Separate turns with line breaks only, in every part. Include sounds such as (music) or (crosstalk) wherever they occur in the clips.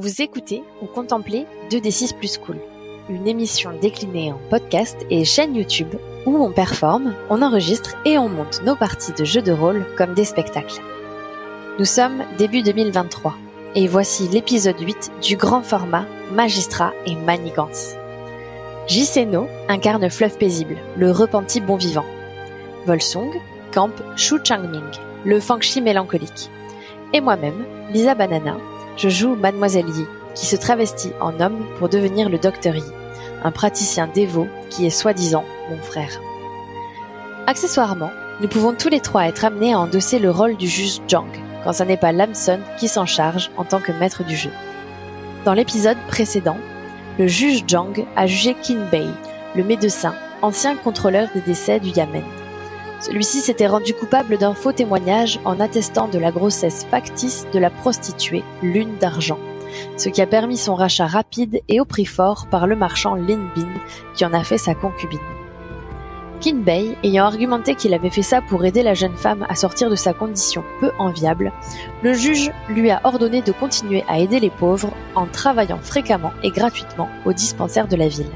Vous écoutez ou contemplez 2D6 Plus Cool, une émission déclinée en podcast et chaîne YouTube où on performe, on enregistre et on monte nos parties de jeux de rôle comme des spectacles. Nous sommes début 2023 et voici l'épisode 8 du grand format Magistrat et Manigance. Jiseno incarne Fleuve Paisible, le repenti bon vivant. Volsung campe Shu Changming, le Fangxi mélancolique. Et moi-même, Lisa Banana, je joue Mademoiselle Yi, qui se travestit en homme pour devenir le Docteur Yi, un praticien dévot qui est soi-disant mon frère. Accessoirement, nous pouvons tous les trois être amenés à endosser le rôle du juge Jang, quand ce n'est pas Lamson qui s'en charge en tant que maître du jeu. Dans l'épisode précédent, le juge Jang a jugé Qin Bei, le médecin, ancien contrôleur des décès du Yamen. Celui-ci s'était rendu coupable d'un faux témoignage en attestant de la grossesse factice de la prostituée Lune d'Argent, ce qui a permis son rachat rapide et au prix fort par le marchand Lin Bin qui en a fait sa concubine. Qin Bei, ayant argumenté qu'il avait fait ça pour aider la jeune femme à sortir de sa condition peu enviable, le juge lui a ordonné de continuer à aider les pauvres en travaillant fréquemment et gratuitement au dispensaire de la ville.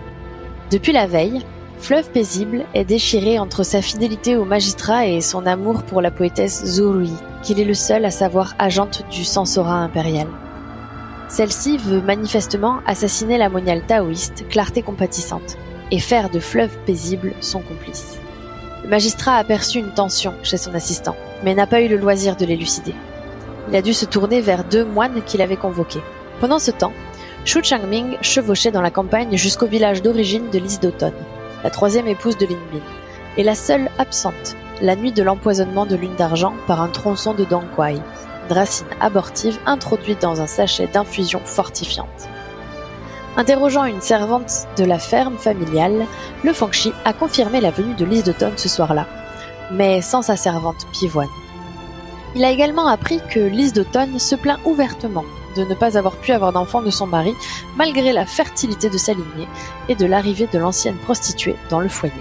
Depuis la veille, Fleuve paisible est déchiré entre sa fidélité au magistrat et son amour pour la poétesse Zurui, qu'il est le seul à savoir agente du Sansora impérial. Celle-ci veut manifestement assassiner la moniale taoïste Clarté compatissante et faire de Fleuve paisible son complice. Le magistrat a une tension chez son assistant, mais n'a pas eu le loisir de l'élucider. Il a dû se tourner vers deux moines qu'il avait convoqués. Pendant ce temps, Shu Changming chevauchait dans la campagne jusqu'au village d'origine de l'Is d'automne la troisième épouse de Lin Bin, et la seule absente, la nuit de l'empoisonnement de Lune d'Argent par un tronçon de Dangquai, une racine abortive introduite dans un sachet d'infusion fortifiante. Interrogeant une servante de la ferme familiale, le Fangxi a confirmé la venue de Lys d'automne ce soir-là, mais sans sa servante pivoine. Il a également appris que Lys d'automne se plaint ouvertement de ne pas avoir pu avoir d'enfant de son mari, malgré la fertilité de sa lignée et de l'arrivée de l'ancienne prostituée dans le foyer.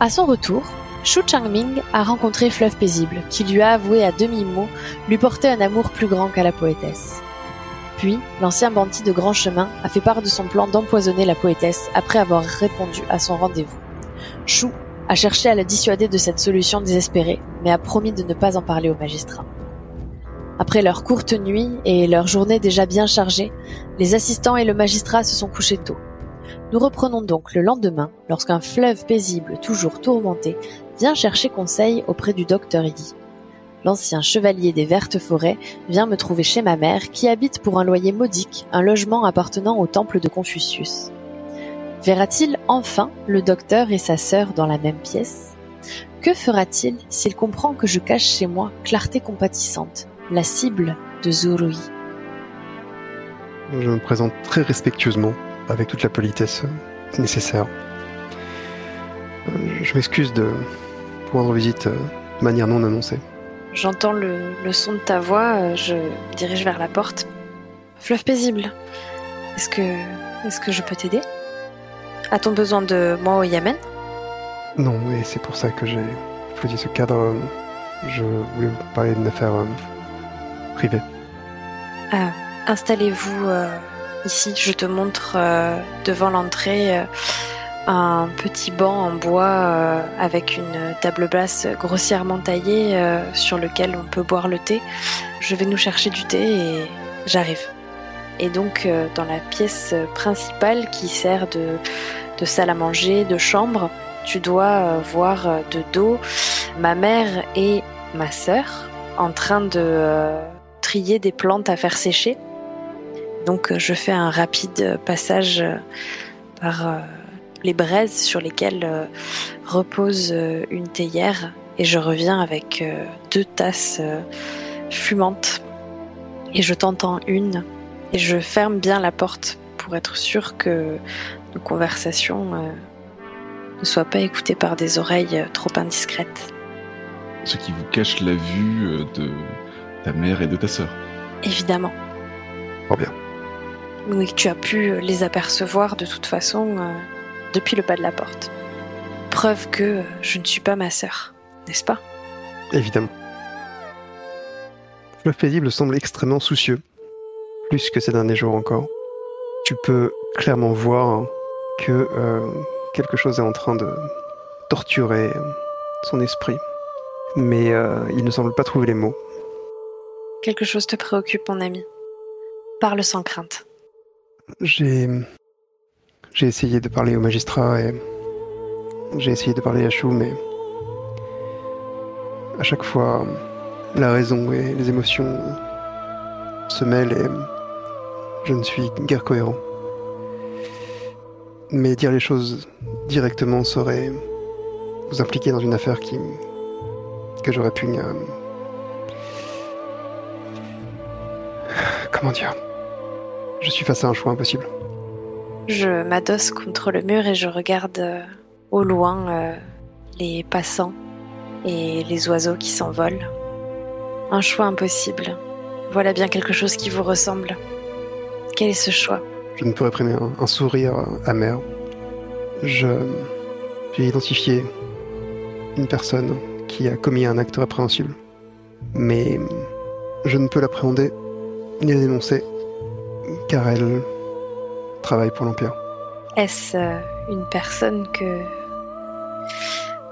À son retour, Shu Changming a rencontré Fleuve Paisible, qui lui a avoué à demi-mot lui porter un amour plus grand qu'à la poétesse. Puis, l'ancien bandit de grand chemin a fait part de son plan d'empoisonner la poétesse après avoir répondu à son rendez-vous. Shu a cherché à la dissuader de cette solution désespérée, mais a promis de ne pas en parler au magistrat. Après leur courte nuit et leur journée déjà bien chargée, les assistants et le magistrat se sont couchés tôt. Nous reprenons donc le lendemain, lorsqu'un fleuve paisible, toujours tourmenté, vient chercher conseil auprès du docteur Yi. L'ancien chevalier des vertes forêts vient me trouver chez ma mère, qui habite pour un loyer modique un logement appartenant au temple de Confucius. Verra-t-il enfin le docteur et sa sœur dans la même pièce? Que fera-t-il s'il comprend que je cache chez moi clarté compatissante, la cible de Zurui.
Je me présente très respectueusement, avec toute la politesse nécessaire. Euh, je m'excuse de vous rendre visite euh, de manière non annoncée.
J'entends le, son de ta voix, euh, je dirige vers la porte. Fleuve paisible. Est-ce que, est-ce que je peux t'aider? A-t-on besoin de moi au Yémen?
Non, et c'est pour ça que j'ai choisi ce cadre. Je voulais vous parler d'une affaire
Ah, installez-vous euh, ici, je te montre euh, devant l'entrée euh, un petit banc en bois avec une table basse grossièrement taillée sur lequel on peut boire le thé. Je vais nous chercher du thé et j'arrive. Et donc dans la pièce principale qui sert de, de salle à manger, de chambre, tu dois voir de dos ma mère et ma sœur en train de trier des plantes à faire sécher. Donc euh, je fais un rapide passage euh, par euh, les braises sur lesquelles repose une théière et je reviens avec deux tasses fumantes et je t'entends une et je ferme bien la porte pour être sûr que nos conversations ne soient pas écoutées par des oreilles trop indiscrètes.
Ce qui vous cache la vue de ta mère et de ta sœur.
Évidemment.
Fort bien.
Oui, tu as pu les apercevoir de toute façon euh, depuis le pas de la porte. Preuve que je ne suis pas ma sœur, n'est-ce pas?
Évidemment. Le paisible semble extrêmement soucieux. plus que ces derniers jours encore. Tu peux clairement voir que euh, quelque chose est en train de torturer son esprit, mais euh, il ne semble pas trouver les mots.
Quelque chose te préoccupe, mon ami. Parle sans crainte.
J'ai j'ai essayé de parler au magistrat et j'ai essayé de parler à Chou, mais à chaque fois, la raison et les émotions se mêlent et je ne suis guère cohérent. Mais dire les choses directement serait vous impliquer dans une affaire qui que j'aurais pu euh, comment dire? Je suis face à un choix impossible.
Je m'adosse contre le mur et je regarde euh, au loin euh, les passants et les oiseaux qui s'envolent. Un choix impossible. Voilà bien quelque chose qui vous ressemble. Quel est ce choix?
Je ne peux réprimer un, un sourire amer. Je j'ai identifié une personne qui a commis un acte répréhensible, mais je ne peux l'appréhender ni la dénoncer car elle travaille pour l'Empire.
Est-ce euh, une personne que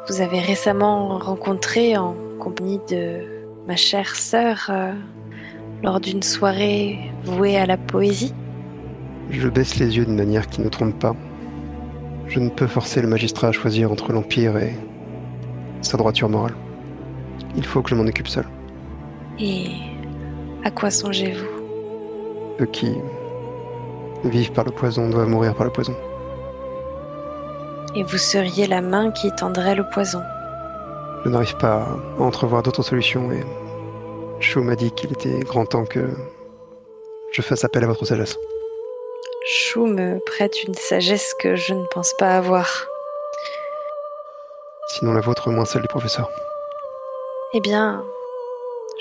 vous avez récemment rencontrée en compagnie de ma chère sœur euh, lors d'une soirée vouée à la poésie?
Je baisse les yeux d'une manière qui ne trompe pas. Je ne peux forcer le magistrat à choisir entre l'Empire et sa droiture morale. Il faut que je m'en occupe seul.
Et à quoi songez-vous?
Ceux qui vivent par le poison doivent mourir par le poison.
Et vous seriez la main qui tendrait le poison.
Je n'arrive pas à entrevoir d'autres solutions et Chou m'a dit qu'il était grand temps que je fasse appel à votre sagesse.
Chou me prête une sagesse que je ne pense pas avoir.
Sinon la vôtre, moins celle du professeur.
Eh bien,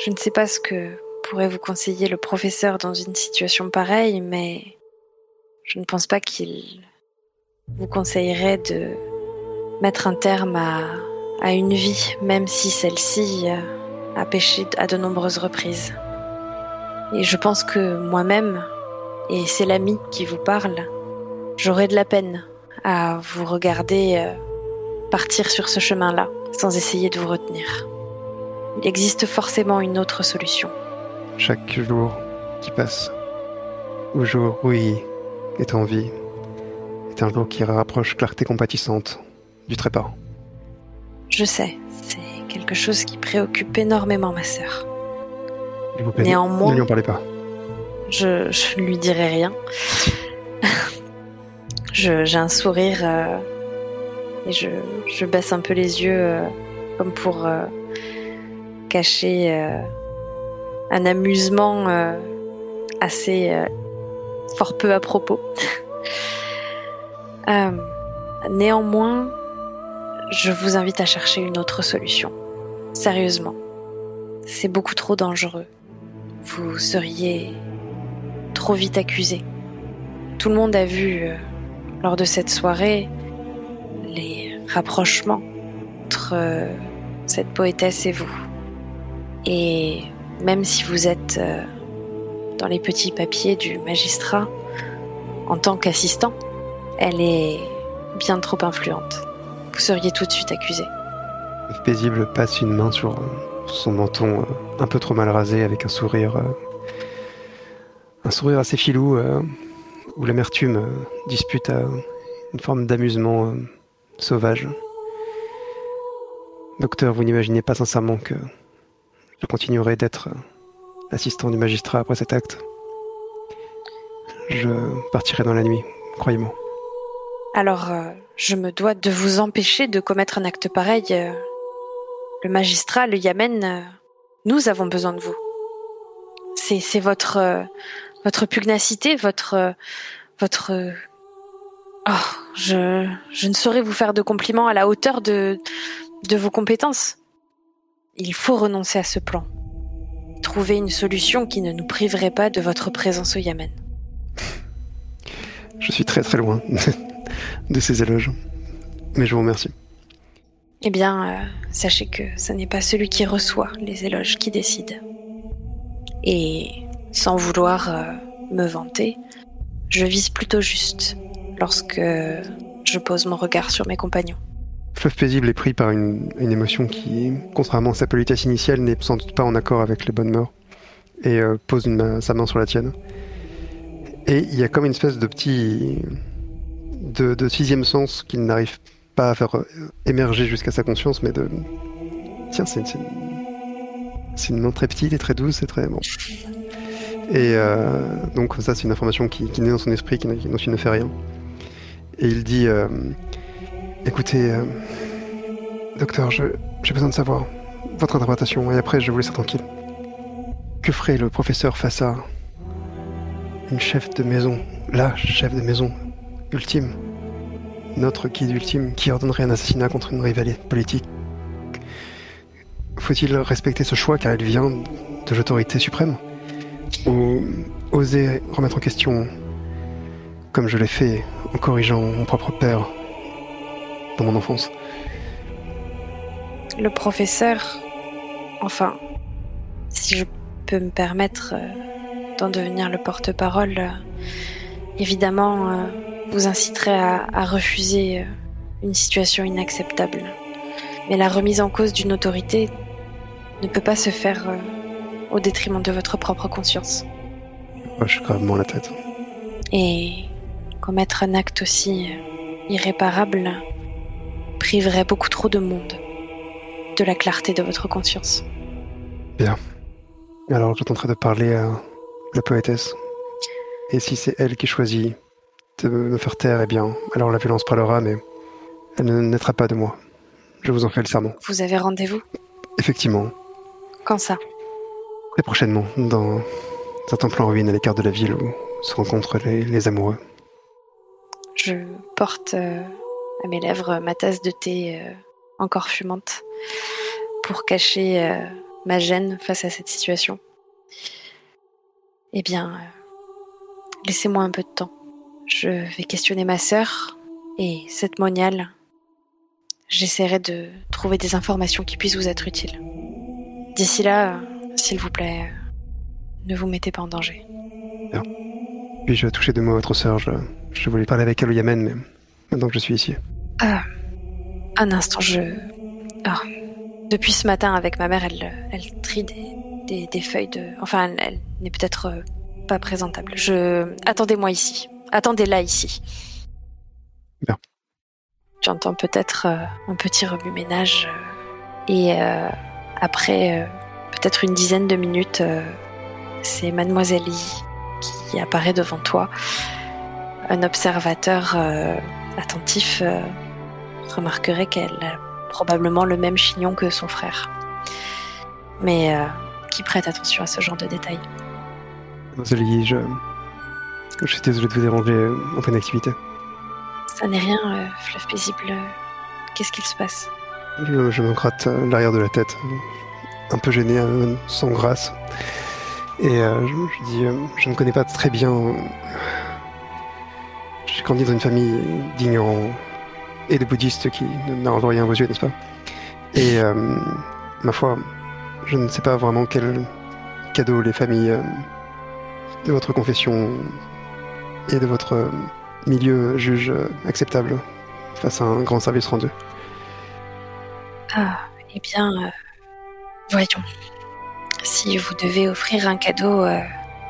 je ne sais pas ce que pourrait vous conseiller le professeur dans une situation pareille, mais je ne pense pas qu'il vous conseillerait de mettre un terme à, à une vie, même si celle-ci a péché à de nombreuses reprises. Et je pense que moi-même, et c'est l'ami qui vous parle, j'aurais de la peine à vous regarder euh, partir sur ce chemin-là sans essayer de vous retenir. Il existe forcément une autre solution.
Chaque jour qui passe, au jour où il est en vie, est un jour qui rapproche clarté compatissante du trépas.
Je sais, c'est quelque chose qui préoccupe énormément ma sœur.
S'il vous plaît,
Néanmoins-
ne lui en parlez pas.
Je, je ne lui dirai rien. Je- J'ai un sourire euh, et je, je baisse un peu les yeux euh, comme pour euh, cacher un amusement euh, assez euh, fort peu à propos. (laughs) Euh, néanmoins, je vous invite à chercher une autre solution. Sérieusement, c'est beaucoup trop dangereux. Vous seriez trop vite accusé. Tout le monde a vu, lors de cette soirée, les rapprochements entre cette poétesse et vous. Et même si vous êtes euh, dans les petits papiers du magistrat, en tant qu'assistant, elle est bien trop influente. Vous seriez tout de suite accusé.
Paisible passe une main sur euh, son menton euh, un peu trop mal rasé avec un sourire. un sourire assez filou où l'amertume dispute à une forme d'amusement sauvage. Docteur, vous n'imaginez pas sincèrement que je continuerai d'être l'assistant du magistrat après cet acte. Je partirai dans la nuit, croyez-moi.
Alors, euh, je me dois de vous empêcher de commettre un acte pareil. euh. le magistrat, le Yamen, euh, nous avons besoin de vous. C'est, votre, votre pugnacité, votre, votre. Oh, je, je ne saurais vous faire de compliments à la hauteur de, de vos compétences. Il faut renoncer à ce plan. Trouver une solution qui ne nous priverait pas de votre présence au Yamen.
Je suis très très loin de ces éloges. Mais je vous remercie.
Eh bien, euh, sachez que ce n'est pas celui qui reçoit les éloges qui décide. Et sans vouloir euh, me vanter, je vise plutôt juste lorsque je pose mon regard sur mes compagnons.
Fleuve paisible est pris par une, émotion qui, contrairement à sa politesse initiale, n'est sans doute pas en accord avec les bonnes mœurs et euh, pose sa main sur la tienne. Et il y a comme une espèce de petit. de, sixième sens qu'il n'arrive pas à faire euh, émerger jusqu'à sa conscience, mais de. Tiens, c'est une, main très petite et très douce et très. Bon. Et euh, donc, ça, c'est une information qui, naît dans son esprit, qui, qui- ne fait rien. Et il dit Écoutez, euh, docteur, j'ai besoin de savoir votre interprétation, et après, je vous laisse tranquille. Que ferait le professeur face à une chef de maison, la chef de maison ultime, notre guide ultime qui ordonnerait un assassinat contre une rivalité politique? Faut-il respecter ce choix car il vient de l'autorité suprême? Ou oser remettre en question, comme je l'ai fait en corrigeant mon propre père dans mon enfance
Le professeur, enfin, si je peux me permettre euh, d'en devenir le porte-parole, euh, évidemment, euh, vous inciterait à, à refuser une situation inacceptable. Mais la remise en cause d'une autorité ne peut pas se faire au détriment de votre propre conscience.
Je hoche gravement la tête.
Et commettre un acte aussi irréparable priverait beaucoup trop de monde de la clarté de votre conscience.
Alors je tenterai de parler à la poétesse. Et si c'est elle qui choisit de me faire taire, eh bien, alors la violence parlera, mais elle ne naîtra pas de moi. Je vous en fais le serment.
Vous avez rendez-vous?
Effectivement,
Quand ça?
Très prochainement, dans un temple en ruine à l'écart de la ville où se rencontrent les, les amoureux.
Je porte euh, à mes lèvres ma tasse de thé euh, encore fumante pour cacher euh, ma gêne face à cette situation. Eh bien, euh, laissez-moi un peu de temps. Je vais questionner ma sœur et cette moniale. J'essaierai de trouver des informations qui puissent vous être utiles. D'ici là, s'il vous plaît, ne vous mettez pas en danger.
Puis-je toucher deux mots à votre sœur je, je voulais parler avec elle au Yémen, mais maintenant que je suis ici.
Ah, un instant, je. Ah. Depuis ce matin, avec ma mère, elle, elle trie des, des, des feuilles de. Enfin, elle, elle n'est peut-être euh, pas présentable. Je. Attendez-moi ici. Attendez-la ici.
Bien.
J'entends peut-être euh, un petit remue-ménage. euh, et euh, après, euh, peut-être une dizaine de minutes, euh, c'est Mademoiselle Yi qui apparaît devant toi. Un observateur euh, attentif remarquerait qu'elle a probablement le même chignon que son frère. Mais euh, qui prête attention à ce genre de détails?
Yi, je... je suis désolé de vous déranger euh, en pleine activité.
Ça n'est rien, euh, fleuve paisible. Qu'est-ce qu'il se passe?
Je, je me gratte l'arrière de la tête, un peu gêné, euh, sans grâce. Et euh, je, je dis, je ne connais pas très bien. J'ai grandi dans une famille d'ignorants et de bouddhistes qui n'arrangent rien vos yeux, n'est-ce pas Et euh, ma foi, je ne sais pas vraiment quel cadeau les familles euh, de votre confession et de votre euh, milieu jugent acceptable face à un grand service rendu.
Ah, eh bien, voyons. Si vous devez offrir un cadeau à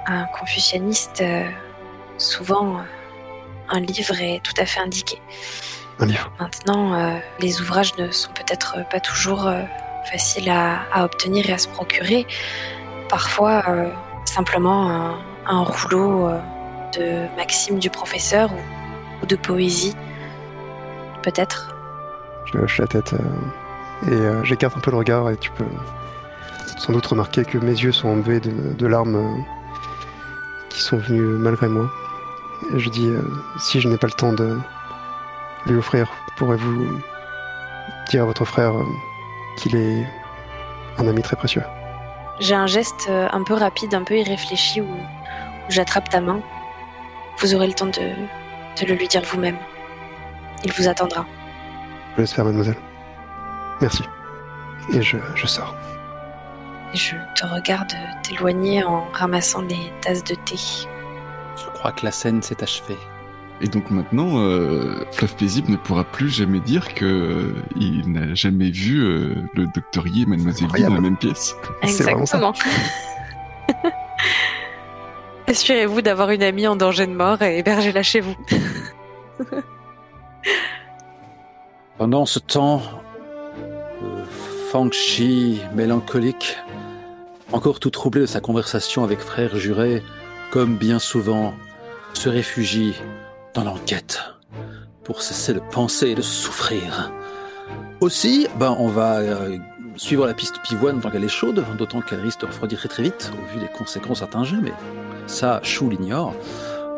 un confucianiste, souvent un livre est tout à fait indiqué.
Un livre.
Maintenant, euh, les ouvrages ne sont peut-être pas toujours euh, faciles à, à obtenir et à se procurer. Parfois, euh, simplement un, un rouleau de maximes du professeur ou, ou de poésie, peut-être.
Je hoche la tête et j'écarte un peu le regard et tu peux sans doute remarquer que mes yeux sont embués de, de larmes qui sont venues malgré moi. Et je dis, si je n'ai pas le temps de lui offrir, pourrez-vous dire à votre frère euh, qu'il est un ami très précieux?
J'ai un geste euh, un peu rapide, un peu irréfléchi où, où j'attrape ta main. Vous aurez le temps de, de le lui dire vous-même. Il vous attendra.
Je laisse faire, mademoiselle. Merci. Et je, je sors.
Et je te regarde t'éloigner en ramassant les tasses de thé.
Je crois que la scène s'est achevée.
Et donc maintenant, euh, Fluff Paisible ne pourra plus jamais dire que euh, il n'a jamais vu euh, le Docteur Yi et Mademoiselle Yi dans la même pièce.
Exactement. (laughs) Assurez-vous d'avoir une amie en danger de mort et hébergez-la chez vous. (laughs)
Pendant ce temps, euh, Fang Shi, mélancolique, encore tout troublé de sa conversation avec frère juré, comme bien souvent, se réfugie dans l'enquête pour cesser de penser et de souffrir. Aussi, ben, on va euh, suivre la piste pivoine tant qu'elle est chaude, d'autant qu'elle risque de refroidir très très vite au vu des conséquences à mais ça, Chou l'ignore.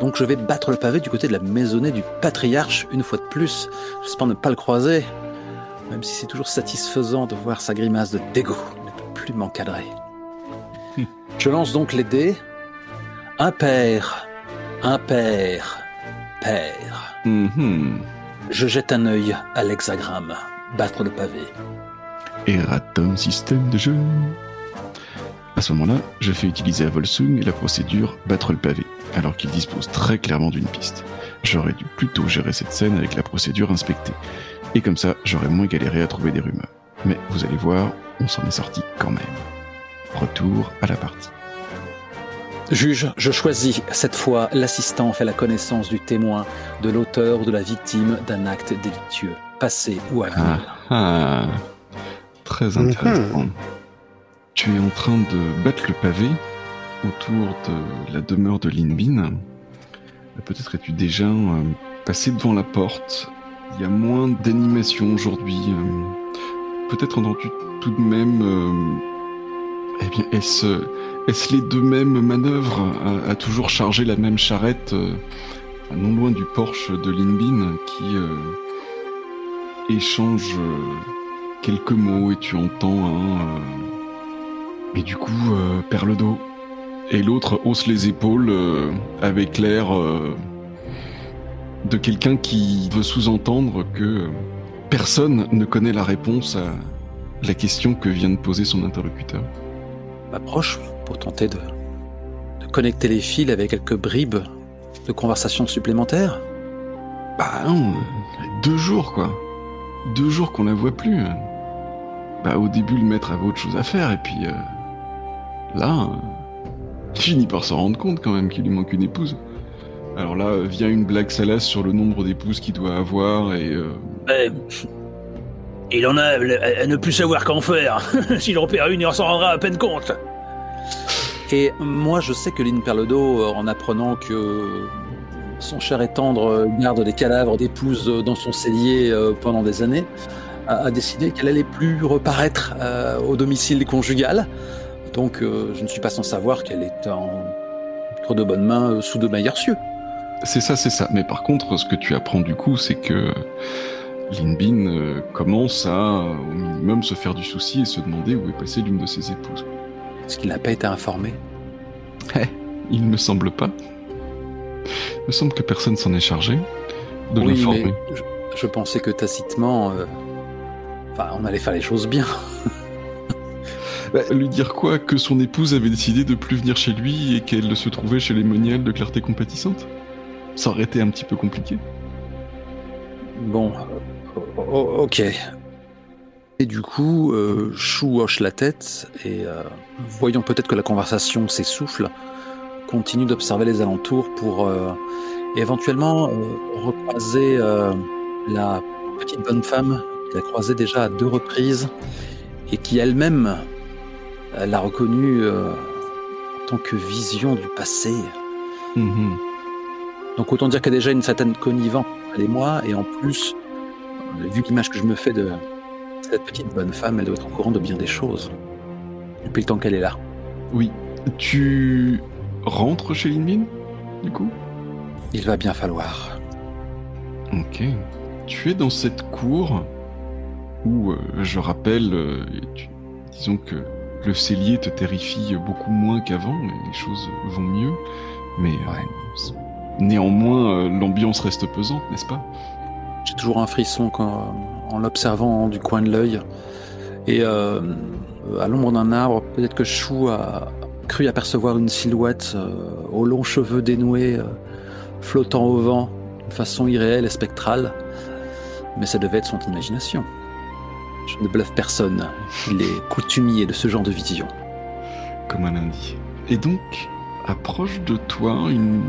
Donc je vais battre le pavé du côté de la maisonnée du patriarche une fois de plus. J'espère ne pas le croiser, même si c'est toujours satisfaisant de voir sa grimace de dégoût ne peut plus m'encadrer. (laughs) Je lance donc les dés. Impair, impair, pair.
Mhm.
Je jette un œil à l'hexagramme. Battre le pavé.
Erratum système de jeu. À ce moment-là, je fais utiliser à Volsung la procédure battre le pavé, alors qu'il dispose très clairement d'une piste. J'aurais dû plutôt gérer cette scène avec la procédure inspectée. Et comme ça, j'aurais moins galéré à trouver des rumeurs. Mais vous allez voir, on s'en est sorti quand même. Retour à la partie.
Juge, je choisis cette fois l'assistant fait la connaissance du témoin, de l'auteur ou de la victime d'un acte délictueux, passé ou à venir.
Ah, ah. Très intéressant. Tu es en train de battre le pavé autour de la demeure de Linbin. Peut-être es-tu déjà euh, passé devant la porte. Il y a moins d'animation aujourd'hui. euh, Peut-être entends-tu tout de même... euh, eh bien, est-ce est-ce les deux mêmes manœuvres à, toujours charger la même charrette euh, non loin du porche de Linbin qui euh, échange euh, quelques mots et tu entends un... euh, et du coup, euh, perd le dos. Et l'autre hausse les épaules euh, avec l'air euh, de quelqu'un qui veut sous-entendre que personne ne connaît la réponse à la question que vient de poser son interlocuteur.
M'approche pour tenter de, de connecter les fils avec quelques bribes de conversation supplémentaires?
Bah non, deux jours quoi. Deux jours qu'on la voit plus. Bah au début le maître avait autre chose à faire et puis euh, là, euh, il finit par s'en rendre compte quand même qu'il lui manque une épouse. Alors là vient une blague salace sur le nombre d'épouses qu'il doit avoir et euh,
Euh, il en a à, à ne plus savoir qu'en faire. (laughs) S'il en perd une, il s'en rendra à peine compte.
Et moi, je sais que Lynn Perledo, euh, en apprenant que son cher et tendre garde des cadavres d'épouses euh, dans son cellier euh, pendant des années, a, décidé qu'elle allait plus reparaître au domicile conjugal. Donc, je ne suis pas sans savoir qu'elle est en entre de bonnes mains sous de meilleurs cieux.
c'est ça, c'est ça. Mais par contre, ce que tu apprends du coup, c'est que Linbin euh, commence à au minimum se faire du souci et se demander où est passée l'une de ses épouses.
Est-ce qu'il n'a pas été informé
Il ne me semble pas. Il me semble que personne s'en est chargé de
Oui,
l'informer.
je, je pensais que tacitement, euh, enfin, on allait faire les choses bien. (laughs)
Bah, lui dire quoi Que son épouse avait décidé de plus venir chez lui et qu'elle se trouvait chez les moniales de clarté compatissante? Ça aurait été un petit peu compliqué.
Bon, euh, o- ok. Et du coup, euh, Chou hoche la tête et, euh, voyant peut-être que la conversation s'essouffle, continue d'observer les alentours pour euh, éventuellement euh, recroiser euh, la petite bonne femme qu'il a croisée déjà à deux reprises et qui elle-même euh, l'a reconnue euh, en tant que vision du passé.
Mhm.
Donc autant dire qu'il y a déjà une certaine connivence elle et moi, et en plus, vu l'image que je me fais de cette petite bonne femme, elle doit être au courant de bien des choses. Depuis le temps qu'elle est là.
Oui. Tu rentres chez Linbin Du coup?
Il va bien falloir.
Ok. Tu es dans cette cour où, euh, je rappelle, euh, tu- disons que le cellier te terrifie beaucoup moins qu'avant, les choses vont mieux. Mais euh,
Ouais.
néanmoins, l'ambiance reste pesante, n'est-ce pas?
J'ai toujours un frisson quand, en l'observant du coin de l'œil. Et euh, à l'ombre d'un arbre, peut-être que Chou a cru apercevoir une silhouette euh, aux longs cheveux dénoués, euh, flottant au vent, d'une façon irréelle et spectrale. Mais ça devait être son imagination. Je ne bluffe personne. Il est coutumier de ce genre de vision.
Comme un lundi. Et donc, approche de toi une,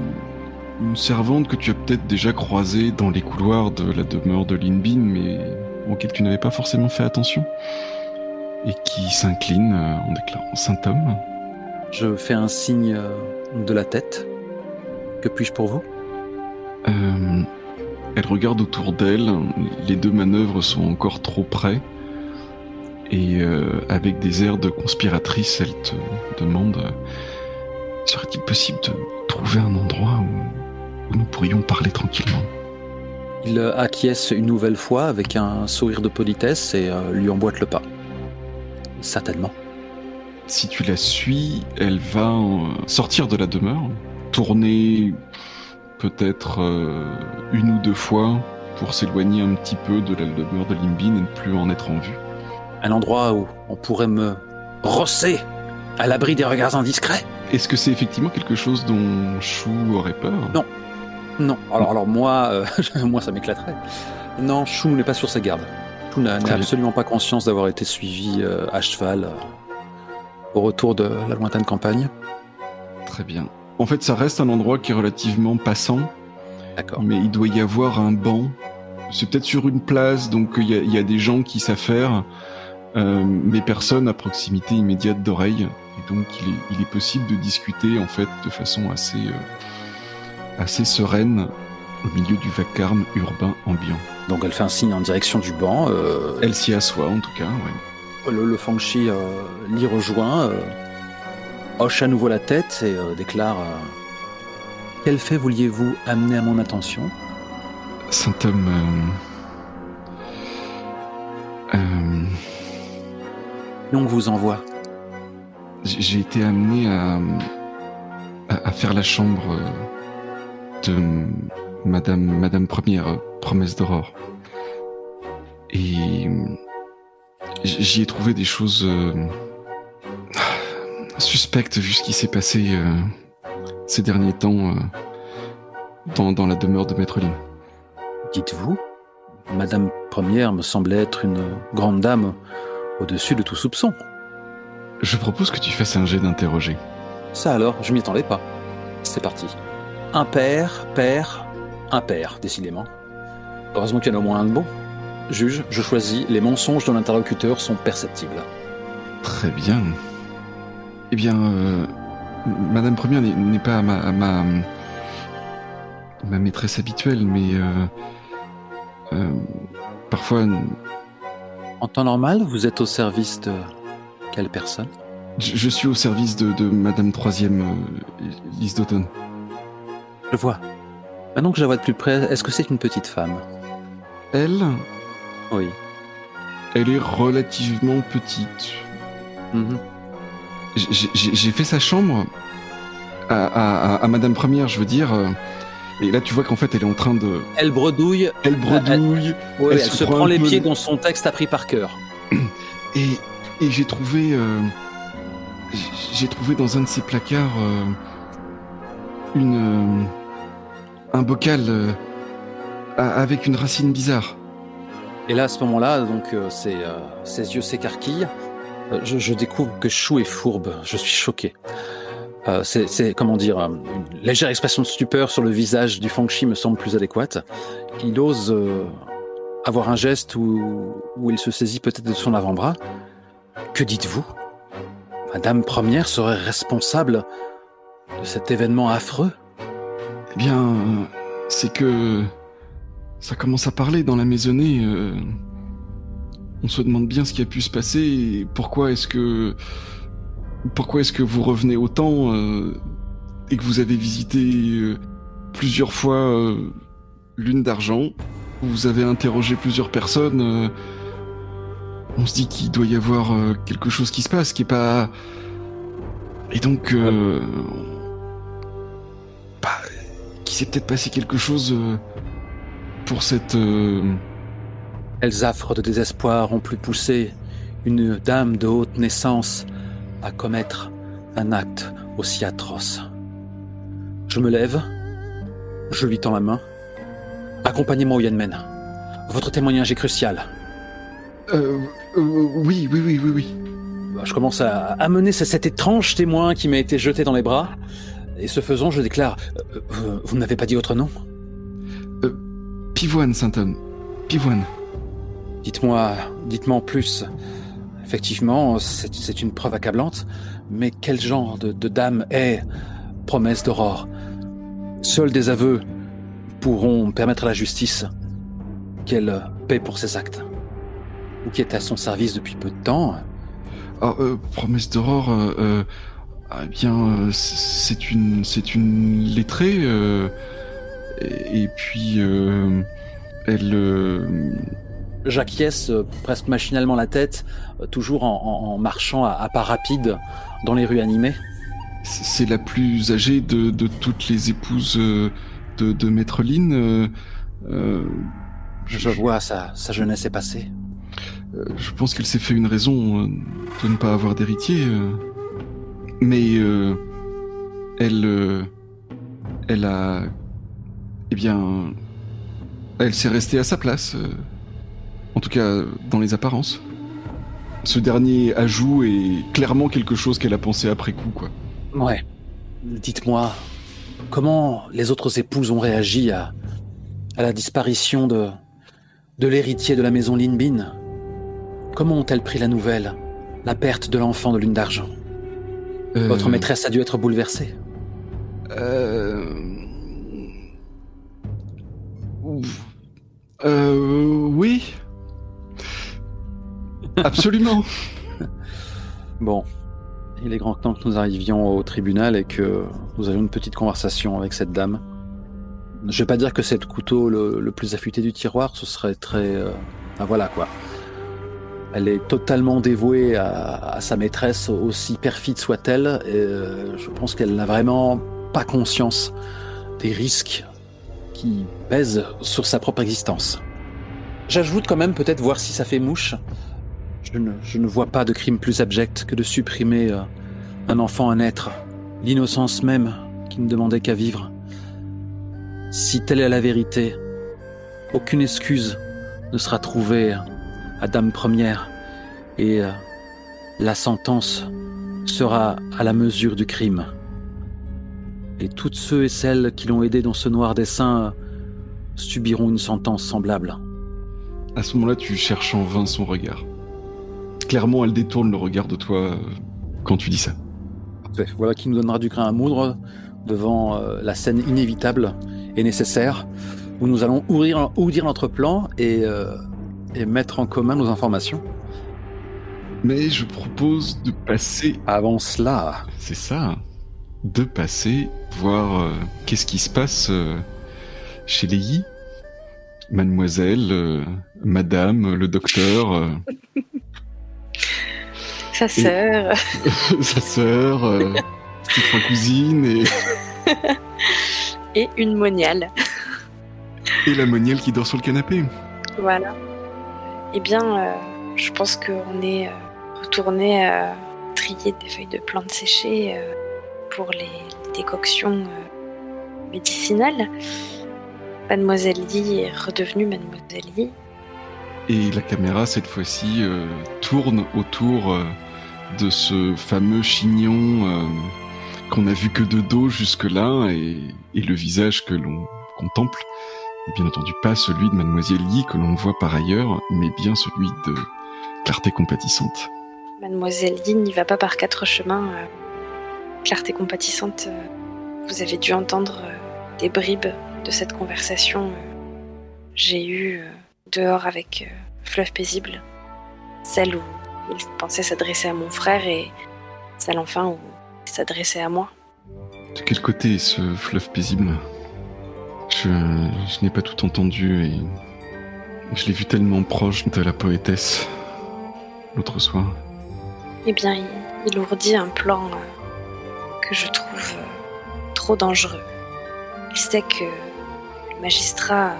une servante que tu as peut-être déjà croisée dans les couloirs de la demeure de Linbin, mais auquel tu n'avais pas forcément fait attention, et qui s'incline euh, en déclarant Saint homme.
Je fais un signe euh, de la tête. Que puis-je pour vous?
Euh, elle regarde autour d'elle, les deux manœuvres sont encore trop près, et euh, avec des airs de conspiratrice, elle te demande serait-il possible de trouver un endroit où nous pourrions parler tranquillement
Il acquiesce une nouvelle fois avec un sourire de politesse et euh, lui emboîte le pas. Certainement.
Si tu la suis, elle va euh, sortir de la demeure, tourner peut-être euh, une ou deux fois pour s'éloigner un petit peu de la demeure de Limbin et ne plus en être en vue.
Un endroit où on pourrait me rosser à l'abri des regards indiscrets?
Est-ce que c'est effectivement quelque chose dont Chou aurait peur?
Non. Non. Alors, alors moi, euh, (laughs) moi ça m'éclaterait. Non, Chou n'est pas sur ses gardes. Chou n'a absolument pas conscience d'avoir été suivi euh, à cheval euh, au retour de la lointaine campagne.
Très bien. En fait, ça reste un endroit qui est relativement passant,
D'accord.
mais il doit y avoir un banc. C'est peut-être sur une place, donc il y a, il y a des gens qui s'affairent, mais personne à proximité immédiate d'oreille. Et donc, il est, il est possible de discuter en fait de façon assez, assez sereine au milieu du vacarme urbain ambiant.
Donc elle fait un signe en direction du banc. euh,
Elle s'y assoit en tout cas. Ouais.
Le, le Fangchi euh, l'y rejoint, euh, hoche à nouveau la tête et déclare Quel fait vouliez-vous amener à mon attention?
Saint homme.
on vous envoie.
J'ai été amené à, à, à faire la chambre de Madame, Madame Première, euh, Promesse d'Aurore. Et j'y ai trouvé des choses euh, suspectes vu ce qui s'est passé euh, ces derniers temps euh, dans, dans la demeure de Maître Lin.
Dites-vous, Madame Première me semblait être une grande dame au-dessus de tout soupçon.
Je propose que tu fasses un jet d'interroger.
Ça alors, je m'y attendais pas. C'est parti. Impair, père, impair, décidément. Heureusement qu'il y en a au moins un de bon. Juge, je choisis, les mensonges de l'interlocuteur sont perceptibles.
Très bien. Eh bien, euh, Madame Première n'est- pas ma, ma, ma maîtresse habituelle, mais euh, euh, parfois
En temps normal, vous êtes au service de quelle personne?
Je, je suis au service de, de Madame Troisième, Lise d'Automne.
Je vois. Maintenant que je la vois de plus près, est-ce que c'est une petite femme?
Elle,
Oui.
elle est relativement petite.
Mhm.
J'ai- fait sa chambre à, à- à- à Madame Première, je veux dire. Et là, tu vois qu'en fait, elle est en train de.
Elle bredouille,
Elle bredouille.
ouais,
Elle
elle,
se
se
prend
les
peu
pieds dont son texte a pris par cœur. (clears throat)
Et, et j'ai trouvé, euh, j'ai trouvé dans un de ces placards euh, euh, un bocal euh, avec une racine bizarre.
Et là, à ce moment-là, donc, euh, ses, yeux s'écarquillent. Je, découvre que Chou est fourbe. Je suis choqué. C'est, comment dire, une légère expression de stupeur sur le visage du Fangchi me semble plus adéquate. Il ose avoir un geste où, où il se saisit peut-être de son avant-bras. Que dites-vous? Madame Première serait responsable de cet événement affreux
Eh bien, c'est que ça commence à parler dans la maisonnée. euh, on se demande bien ce qui a pu se passer et pourquoi est-ce que pourquoi est-ce que vous revenez autant euh, et que vous avez visité euh, plusieurs fois euh, l'une d'argent. Vous avez interrogé plusieurs personnes. on se dit qu'il doit y avoir quelque chose qui se passe, qui est pas. Et donc, s'est peut-être passé quelque chose euh, pour cette. euh,
Elles affres de désespoir ont plus poussé une dame de haute naissance à commettre un acte aussi atroce. Je me lève, je lui tends la main. Accompagnez-moi au Yanmen. Votre témoignage est crucial.
Euh, euh, oui, oui, oui, oui, oui.
Je commence à amener cet étrange témoin qui m'a été jeté dans les bras. Et ce faisant, je déclare euh, euh, Vous, n'avez pas dit votre nom?
Pivoine, Saint-Homme. Pivoine.
Dites-moi, dites-moi en plus. Effectivement, c'est une preuve accablante, mais quel genre de, de dame est Promesse d'Aurore? Seuls des aveux pourront permettre à la justice qu'elle paie pour ses actes. Ou qui est à son service depuis peu de temps.
Oh, euh, promesse d'aurore, euh, euh, eh bien, c'est une, c'est une lettrée, et, puis elle.
J'acquiesce presque machinalement la tête, toujours en, marchant à, pas rapide dans les rues animées.
C'est la plus âgée de, de toutes les épouses de, Maître Lynn.
je, vois, sa, sa jeunesse est passée.
Euh, je pense qu'elle s'est fait une raison euh, de ne pas avoir d'héritier. Euh. mais elle, elle a, eh bien, elle s'est restée à sa place. en tout cas, dans les apparences. Ce dernier ajout est clairement quelque chose qu'elle a pensé après coup, quoi.
Ouais. Dites-moi, comment les autres épouses ont réagi à, à la disparition de, de l'héritier de la maison Linbin? Comment ont-elles pris la nouvelle La perte de l'enfant de lune d'argent? Euh. Votre maîtresse a dû être bouleversée.
Euh... Euh... Oui. Absolument. (laughs)
bon. Il est grand temps que nous arrivions au tribunal et que nous avions une petite conversation avec cette dame. Je vais pas dire que c'est le couteau le, plus affûté du tiroir, ce serait très... Euh... Ah voilà quoi. Elle est totalement dévouée à, sa maîtresse, aussi perfide soit-elle. Euh, je pense qu'elle n'a vraiment pas conscience des risques qui pèsent sur sa propre existence. J'ajoute quand même peut-être voir si ça fait mouche. Je ne, je ne, vois pas de crime plus abject que de supprimer euh, un enfant, un être, l'innocence même qui ne demandait qu'à vivre. Si telle est la vérité, aucune excuse ne sera trouvée à Dame Première, et euh, la sentence sera à la mesure du crime. Et toutes ceux et celles qui l'ont aidé dans ce noir dessein subiront une sentence semblable.
À ce moment-là, tu cherches en vain son regard. Clairement, elle détourne le regard de toi euh, quand tu dis ça.
Voilà qui nous donnera du grain à moudre devant euh, la scène inévitable et nécessaire où nous allons ouvrir, ouvrir notre plan et et mettre en commun nos informations.
Mais je propose de passer...
Avant cela...
C'est ça. De passer, voir euh, qu'est-ce qui se passe euh, chez les. Mademoiselle, euh, madame, le docteur... (laughs)
Sa sœur.
Sa sœur, ses trois cousines et... (laughs)
et une moniale.
Et la moniale qui dort sur le canapé.
Voilà. Eh bien, euh, je pense qu'on est euh, retourné à trier des feuilles de plantes séchées euh, pour les, décoctions médicinales. Mademoiselle Lee est redevenue Mademoiselle Lee.
Et la caméra, cette fois-ci, tourne autour de ce fameux chignon qu'on a vu que de dos jusque-là et le visage que l'on contemple et bien entendu pas celui de Mademoiselle Yi que l'on voit par ailleurs, mais bien celui de Clarté compatissante.
Mademoiselle Yi n'y va pas par quatre chemins. Euh, Clarté compatissante, euh, vous avez dû entendre euh, des bribes de cette conversation j'ai eu dehors avec Fleuve paisible, celle où il pensait s'adresser à mon frère et celle enfin où il s'adressait à moi.
De quel côté est ce fleuve paisible? Je, n'ai pas tout entendu et je l'ai vu tellement proche de la poétesse l'autre soir.
Eh bien, il, ourdit un plan euh, que je trouve euh, trop dangereux. Il sait que le magistrat,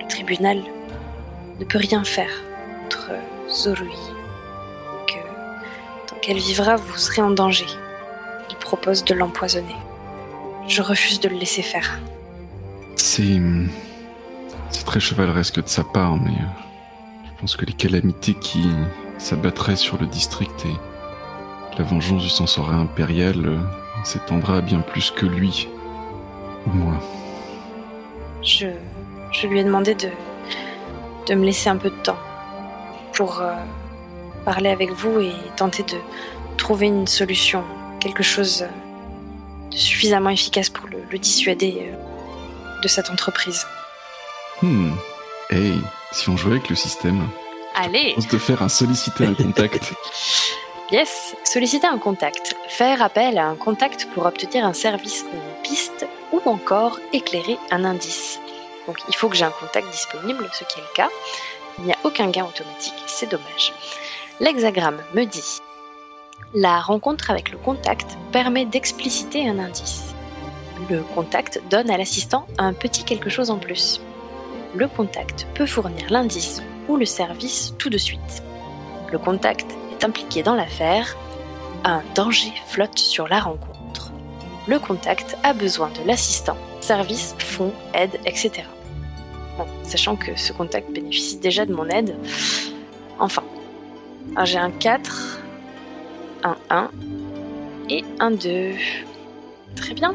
le tribunal, ne peut rien faire contre Zorui. Que tant qu'elle vivra, vous serez en danger. Il propose de l'empoisonner. Je refuse de le laisser faire.
C'est. C'est très chevaleresque de sa part, mais. euh, Je pense que les calamités qui s'abattraient sur le district et la vengeance du censorat impérial euh, s'étendra bien plus que lui ou moi.
Je, lui ai demandé de, me laisser un peu de temps pour euh, parler avec vous et tenter de trouver une solution, quelque chose euh, de suffisamment efficace pour le, dissuader euh, de cette entreprise.
Hmm. Hey, si on jouait avec le système,
Allez
on se de faire un solliciter un contact. (laughs)
Yes, solliciter un contact, faire appel à un contact pour obtenir un service ou une piste, ou encore éclairer un indice. Donc il faut que j'ai un contact disponible, ce qui est le cas. Il n'y a aucun gain automatique, c'est dommage. L'hexagramme me dit La rencontre avec le contact permet d'expliciter un indice. Le contact donne à l'assistant un petit quelque chose en plus. Le contact peut fournir l'indice ou le service tout de suite. Le contact est impliqué dans l'affaire. Un danger flotte sur la rencontre. Le contact a besoin de l'assistant, service, fonds, aide, etc. Sachant que ce contact bénéficie déjà de mon aide. Enfin, j'ai un 4, un 1 et un 2. Très bien.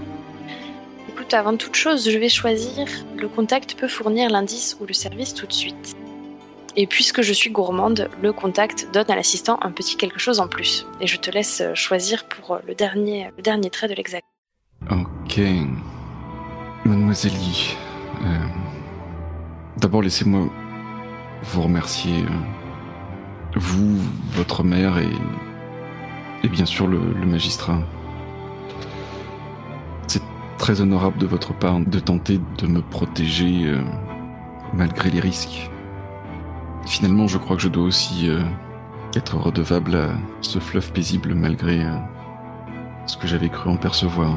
Écoute, avant toute chose, je vais choisir le contact peut fournir l'indice ou le service tout de suite. Et puisque je suis gourmande, le contact donne à l'assistant un petit quelque chose en plus. Et je te laisse euh, choisir pour euh, le dernier, le dernier trait de l'exact.
Ok. Mademoiselle euh, d'abord laissez-moi vous remercier. vous, votre mère et, et bien sûr le magistrat. Très honorable de votre part de tenter de me protéger euh, malgré les risques. Finalement, je crois que je dois aussi euh, être redevable à ce fleuve paisible malgré euh, ce que j'avais cru en percevoir.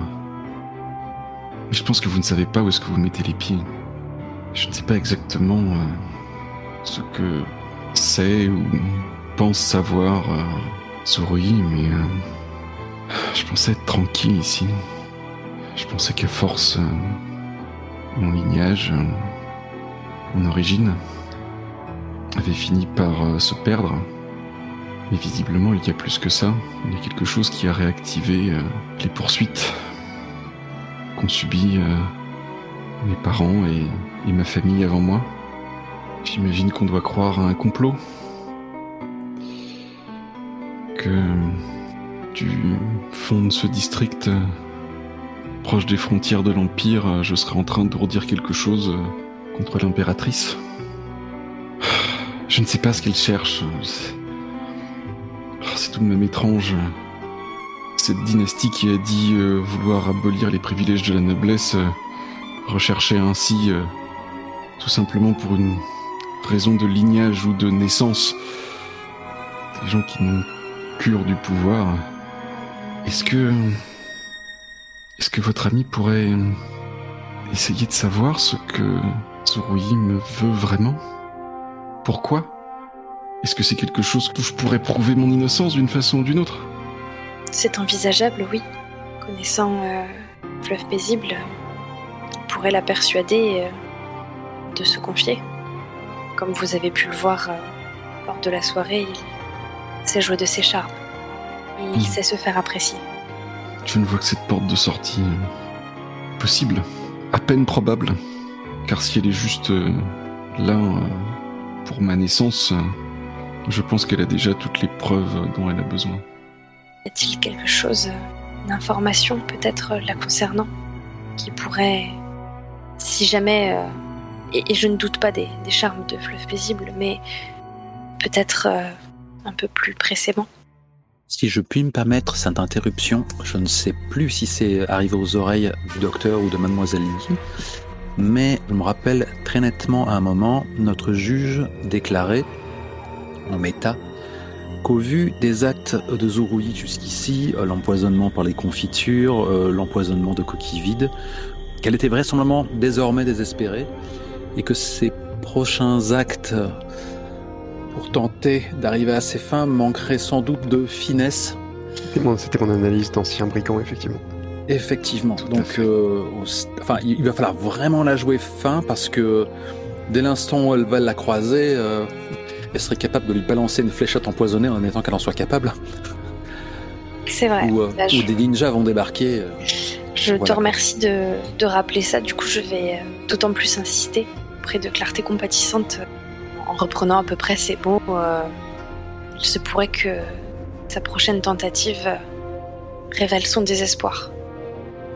Mais je pense que vous ne savez pas où est-ce que vous mettez les pieds. Je ne sais pas exactement ce que c'est ou pense savoir Surui, mais je pensais être tranquille ici. Je pensais qu'à force, euh, mon lignage, euh, mon origine, avait fini par euh, se perdre. Mais visiblement, il y a plus que ça. Il y a quelque chose qui a réactivé les poursuites qu'ont subi euh, mes parents et, ma famille avant moi. J'imagine qu'on doit croire à un complot. Que du fond de ce district, proche des frontières de l'Empire, euh, je serais en train d'ourdir quelque chose euh, contre l'impératrice. (sighs) Je ne sais pas ce qu'elle cherche. C'est tout de même étrange. Cette dynastie qui a dit euh, vouloir abolir les privilèges de la noblesse recherchait ainsi, tout simplement pour une raison de lignage ou de naissance, des gens qui n'ont cure du pouvoir. Est-ce que... Est-ce que votre ami pourrait euh, essayer de savoir ce que Tsuruyi me veut vraiment? Pourquoi? Est-ce que c'est quelque chose où je pourrais prouver mon innocence d'une façon ou d'une autre?
C'est envisageable, oui. Connaissant euh, Fleuve Paisible, on pourrait la persuader euh, de se confier. Comme vous avez pu le voir euh, lors de la soirée, il sait jouer de ses charmes. Et il
Mm.
sait se faire apprécier.
Je ne vois que cette porte de sortie euh, possible, à peine probable, car si elle est juste euh, là euh, pour ma naissance, je pense qu'elle a déjà toutes les preuves dont elle a besoin.
Y a-t-il quelque chose, une information peut-être la concernant, qui pourrait, si jamais, et, je ne doute pas des, charmes de Fleuve Paisible, mais peut-être un peu plus précédemment
Si je puis me permettre cette interruption, je ne sais plus si c'est arrivé aux oreilles du docteur ou de mademoiselle Yi, mais je me rappelle très nettement à un moment, notre juge déclarait, en méta, qu'au vu des actes de Zuruyi jusqu'ici, euh, l'empoisonnement par les confitures, euh, l'empoisonnement de coquilles vides, qu'elle était vraisemblablement désormais désespérée, et que ses prochains actes pour tenter d'arriver à ses fins manquerait sans doute de finesse
C'était mon, analyse d'ancien brigand, effectivement.
Effectivement.
Tout
Donc, euh, au- enfin, il va falloir vraiment la jouer fin parce que dès l'instant où elle va la croiser, euh, elle serait capable de lui balancer une fléchette empoisonnée en étant qu'elle en soit capable.
C'est vrai.
ou, euh,
Là, je-
ou des ninjas vont débarquer. euh.
Je te remercie de, de rappeler ça. Du coup, je vais euh, d'autant plus insister auprès de Clarté Compatissante euh, en reprenant à peu près ces mots. euh, il se pourrait que sa prochaine tentative révèle son désespoir.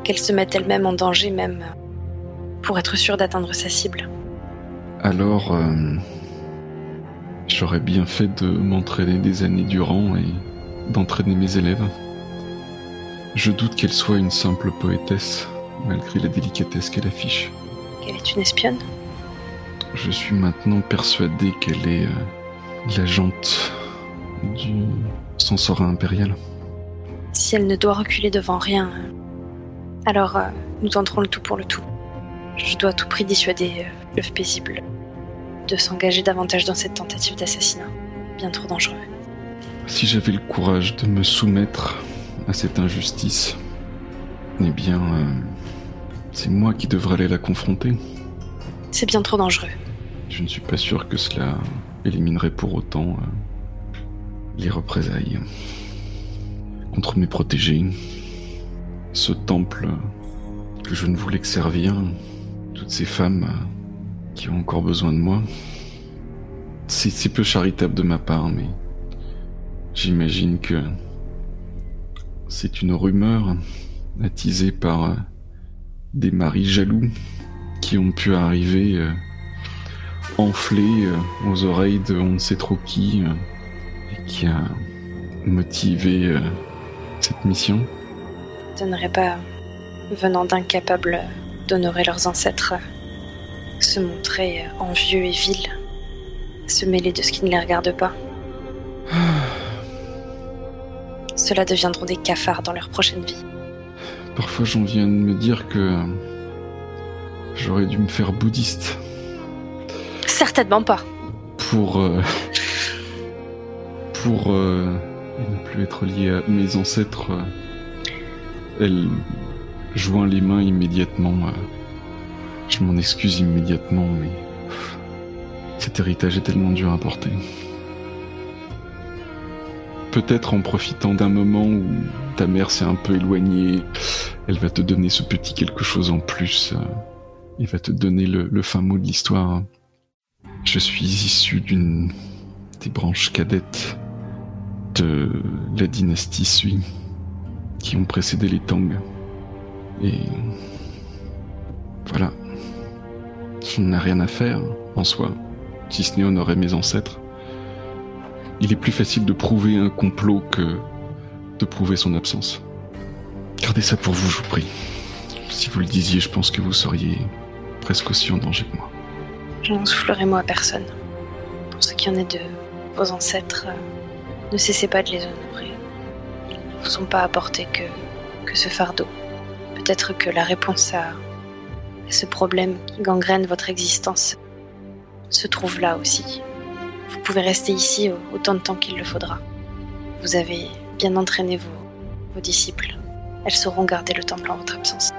Qu'elle se mette elle-même en danger, même pour être sûre d'atteindre sa cible.
Alors, euh, j'aurais bien fait de m'entraîner des années durant et d'entraîner mes élèves. Je doute qu'elle soit une simple poétesse, malgré la délicatesse qu'elle affiche.
Qu'elle est une espionne
Je suis maintenant persuadé qu'elle est euh, l'agente du censorat impérial.
Si elle ne doit reculer devant rien, euh, alors euh, nous tenterons le tout pour le tout. Je dois à tout prix dissuader euh, l'œuf paisible de s'engager davantage dans cette tentative d'assassinat. Bien trop dangereux.
Si j'avais le courage de me soumettre à cette injustice, eh bien, euh, c'est moi qui devrais aller la confronter.
C'est bien trop dangereux.
Je ne suis pas sûr que cela éliminerait pour autant euh, les représailles contre mes protégés. Ce temple que je ne voulais que servir, toutes ces femmes qui ont encore besoin de moi. C'est c'est peu charitable de ma part, mais j'imagine que c'est une rumeur attisée par euh, des maris jaloux qui ont pu arriver euh, enflés euh, aux oreilles de on ne sait trop qui euh, et qui a motivé euh, cette mission.
Je n'aurais pas, venant d'incapables d'honorer leurs ancêtres, se montrer envieux et vils, se mêler de ce qui ne les regarde pas. (sighs) Ceux-là deviendront des cafards dans leur prochaine vie.
Parfois j'en viens de me dire que j'aurais dû me faire bouddhiste
Certainement pas.
pour euh, euh, ne plus être lié à mes ancêtres. euh, elle joint les mains immédiatement. je m'en excuse immédiatement, mais cet héritage est tellement dur à porter. Peut-être en profitant d'un moment où ta mère s'est un peu éloignée, elle va te donner ce petit quelque chose en plus. il va te donner le, le fin mot de l'histoire. Je suis issu d'une des branches cadettes de la dynastie Sui qui ont précédé les Tang. Et voilà. N'en ai rien à faire en soi, si ce n'est honorer mes ancêtres. Il est plus facile de prouver un complot que de prouver son absence. Gardez ça pour vous, je vous prie. Si vous le disiez, je pense que vous seriez presque aussi en danger que moi.
Je n'en soufflerai moi à personne. Pour ce qui en est de vos ancêtres, euh, ne cessez pas de les honorer. Ils ne vous ont pas apporté que, que ce fardeau. Peut-être que la réponse à, ce problème qui gangrène votre existence se trouve là aussi. Vous pouvez rester ici au- autant de temps qu'il le faudra. Vous avez bien entraîné vos, vos disciples. Elles sauront garder le temple en votre absence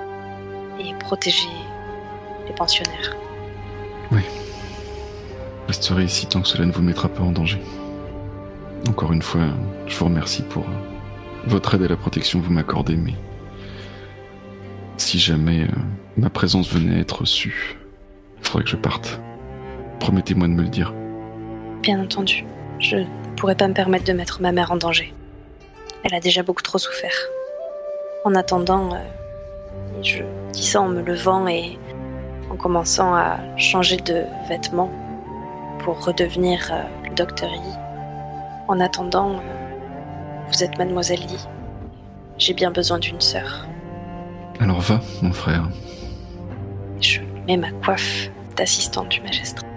et protéger les pensionnaires.
Je resterai ici tant que cela ne vous mettra pas en danger. Encore une fois, je vous remercie pour euh, votre aide et la protection que vous m'accordez, mais si jamais euh, ma présence venait à être sue, il faudrait que je parte. Promettez-moi de me le dire.
Bien entendu, je ne pourrais pas me permettre de mettre ma mère en danger. Elle a déjà beaucoup trop souffert. En attendant, euh, je dis ça en me levant et en commençant à changer de vêtements pour redevenir euh, le docteur Yi. En attendant, euh, vous êtes mademoiselle Yi. J'ai bien besoin d'une sœur.
Alors va, mon frère.
Je mets ma coiffe d'assistante du magistrat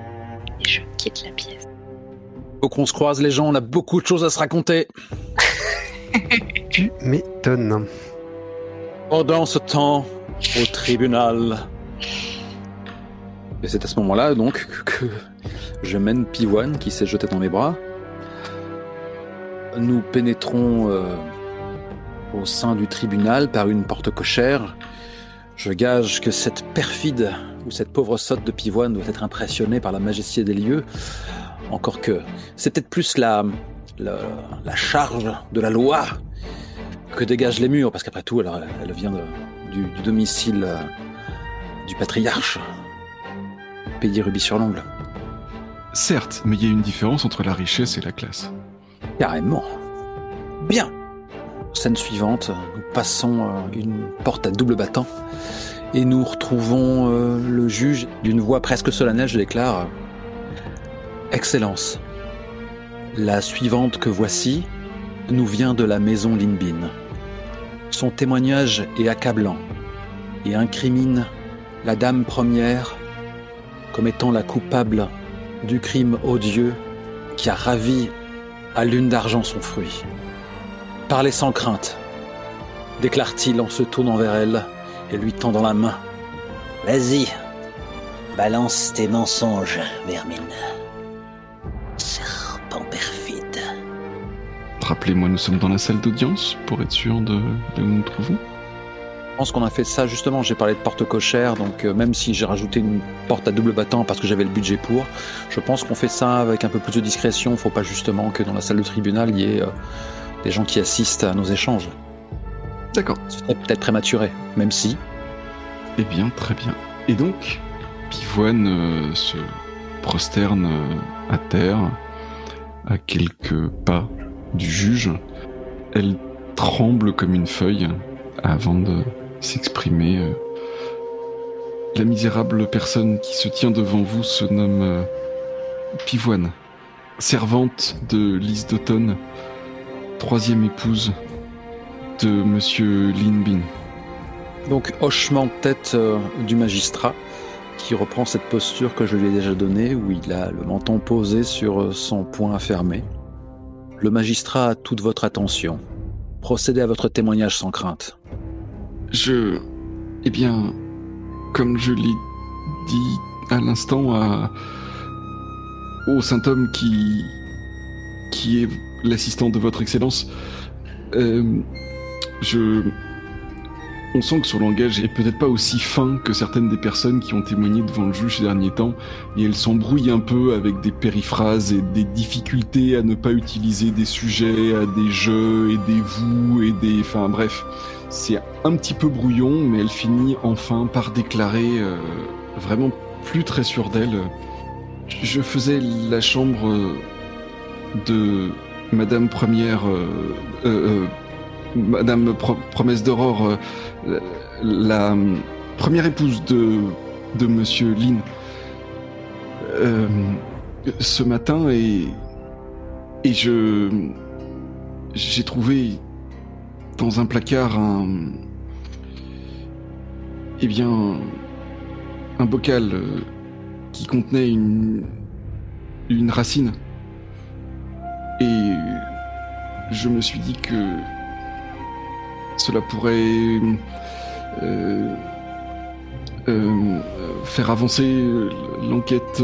et je quitte la pièce.
Faut qu'on se croise les gens, on a beaucoup de choses à se raconter. (laughs)
Tu m'étonnes.
Pendant ce temps, au tribunal. Et c'est à ce moment-là, donc, que je mène Pivoine qui s'est jeté dans mes bras. Nous pénétrons euh, au sein du tribunal par une porte cochère. Je gage que cette perfide ou cette pauvre sotte de pivoine doit être impressionnée par la majesté des lieux. Encore que c'est peut-être plus la, la, charge de la loi que dégagent les murs, parce qu'après tout, elle, elle vient du, domicile euh, du patriarche, pays rubis sur l'ongle.
Certes, mais il y a une différence entre la richesse et la classe.
Carrément. Bien. Scène suivante, nous passons euh, une porte à double battant et nous retrouvons euh, le juge d'une voix presque solennelle, je déclare Excellence. La suivante que voici nous vient de la maison Linbin. Son témoignage est accablant et incrimine la dame première comme étant la coupable du crime odieux qui a ravi à lune d'argent son fruit. Parlez sans crainte, déclare-t-il en se tournant vers elle et lui tendant la main.
Vas-y, balance tes mensonges, Vermine. Serpent perfide.
Rappelez-moi, nous sommes dans la salle d'audience pour être sûr de où nous nous trouvons.
Je pense qu'on a fait ça justement. J'ai parlé de porte cochère, donc euh, même si j'ai rajouté une porte à double battant parce que j'avais le budget pour, je pense qu'on fait ça avec un peu plus de discrétion. Faut pas justement que dans la salle de tribunal il y ait euh, des gens qui assistent à nos échanges.
D'accord.
Ce serait peut-être prématuré, même si.
Eh bien, très bien. Et donc, Pivoine euh, se prosterne euh, à terre, à quelques pas du juge. Elle tremble comme une feuille avant de s'exprimer. Euh. La misérable personne qui se tient devant vous se nomme euh, Pivoine, servante de Lise d'Automne, troisième épouse de Monsieur Linbin.
Donc, hochement de tête euh, du magistrat qui reprend cette posture que je lui ai déjà donnée, où il a le menton posé sur son poing fermé. Le magistrat a toute votre attention. Procédez à votre témoignage sans crainte.
Je. Eh bien, comme je l'ai dit à l'instant à... au saint homme qui. qui est l'assistant de votre excellence, euh, je. On sent que son langage est peut-être pas aussi fin que certaines des personnes qui ont témoigné devant le juge ces derniers temps, et elle s'embrouille un peu avec des périphrases et des difficultés à ne pas utiliser des sujets, à des jeux et des vous et des... Enfin bref, c'est un petit peu brouillon, mais elle finit enfin par déclarer, euh, vraiment plus très sûre d'elle, je faisais la chambre de Madame Première... euh, euh, Madame Pro- Promesse d'Aurore, euh, la, première épouse de, de Monsieur euh, ce matin et, et je j'ai trouvé dans un placard un eh bien un bocal euh, qui contenait une racine. Et je me suis dit que cela pourrait euh, euh, faire avancer l'enquête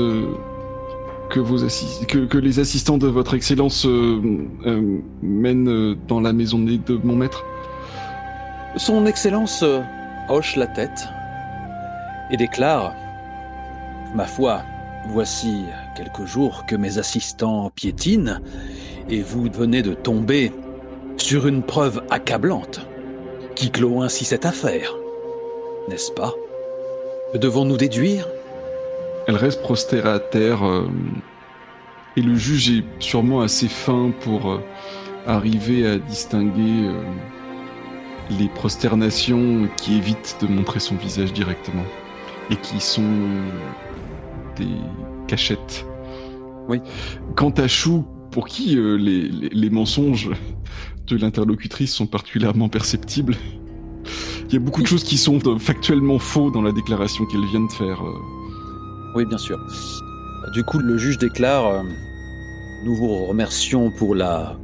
que, les assistants de votre excellence euh, euh, mènent dans la maison de mon maître?
Son Excellence euh, hoche la tête et déclare Ma foi, voici quelques jours que mes assistants piétinent et vous venez de tomber sur une preuve accablante qui clôt ainsi cette affaire. N'est-ce pas? Devons-nous déduire
Elle reste prostérée à terre euh, et le juge est sûrement assez fin pour euh, arriver à distinguer euh, les prosternations qui évitent de montrer son visage directement et qui sont des cachettes.
Oui.
Quant à Chou, pour qui euh, les, les- les mensonges de l'interlocutrice sont particulièrement perceptibles, il y a beaucoup de (laughs) choses qui sont factuellement faux dans la déclaration qu'elle vient de faire. euh.
Oui, bien sûr. Du coup, le juge déclare euh, Nous vous remercions pour la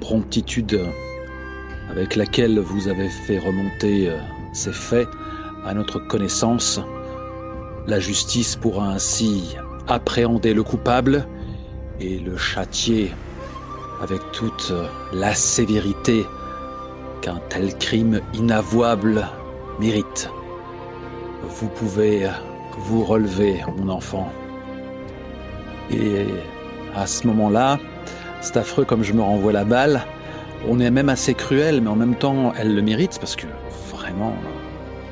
promptitude avec laquelle vous avez fait remonter euh, ces faits à notre connaissance. La justice pourra ainsi appréhender le coupable et le châtier avec toute la sévérité qu'un tel crime inavouable mérite. Vous pouvez vous relever, mon enfant. Et à ce moment-là, c'est affreux comme je me renvoie la balle. On est même assez cruel, mais en même temps, elle le mérite parce que vraiment,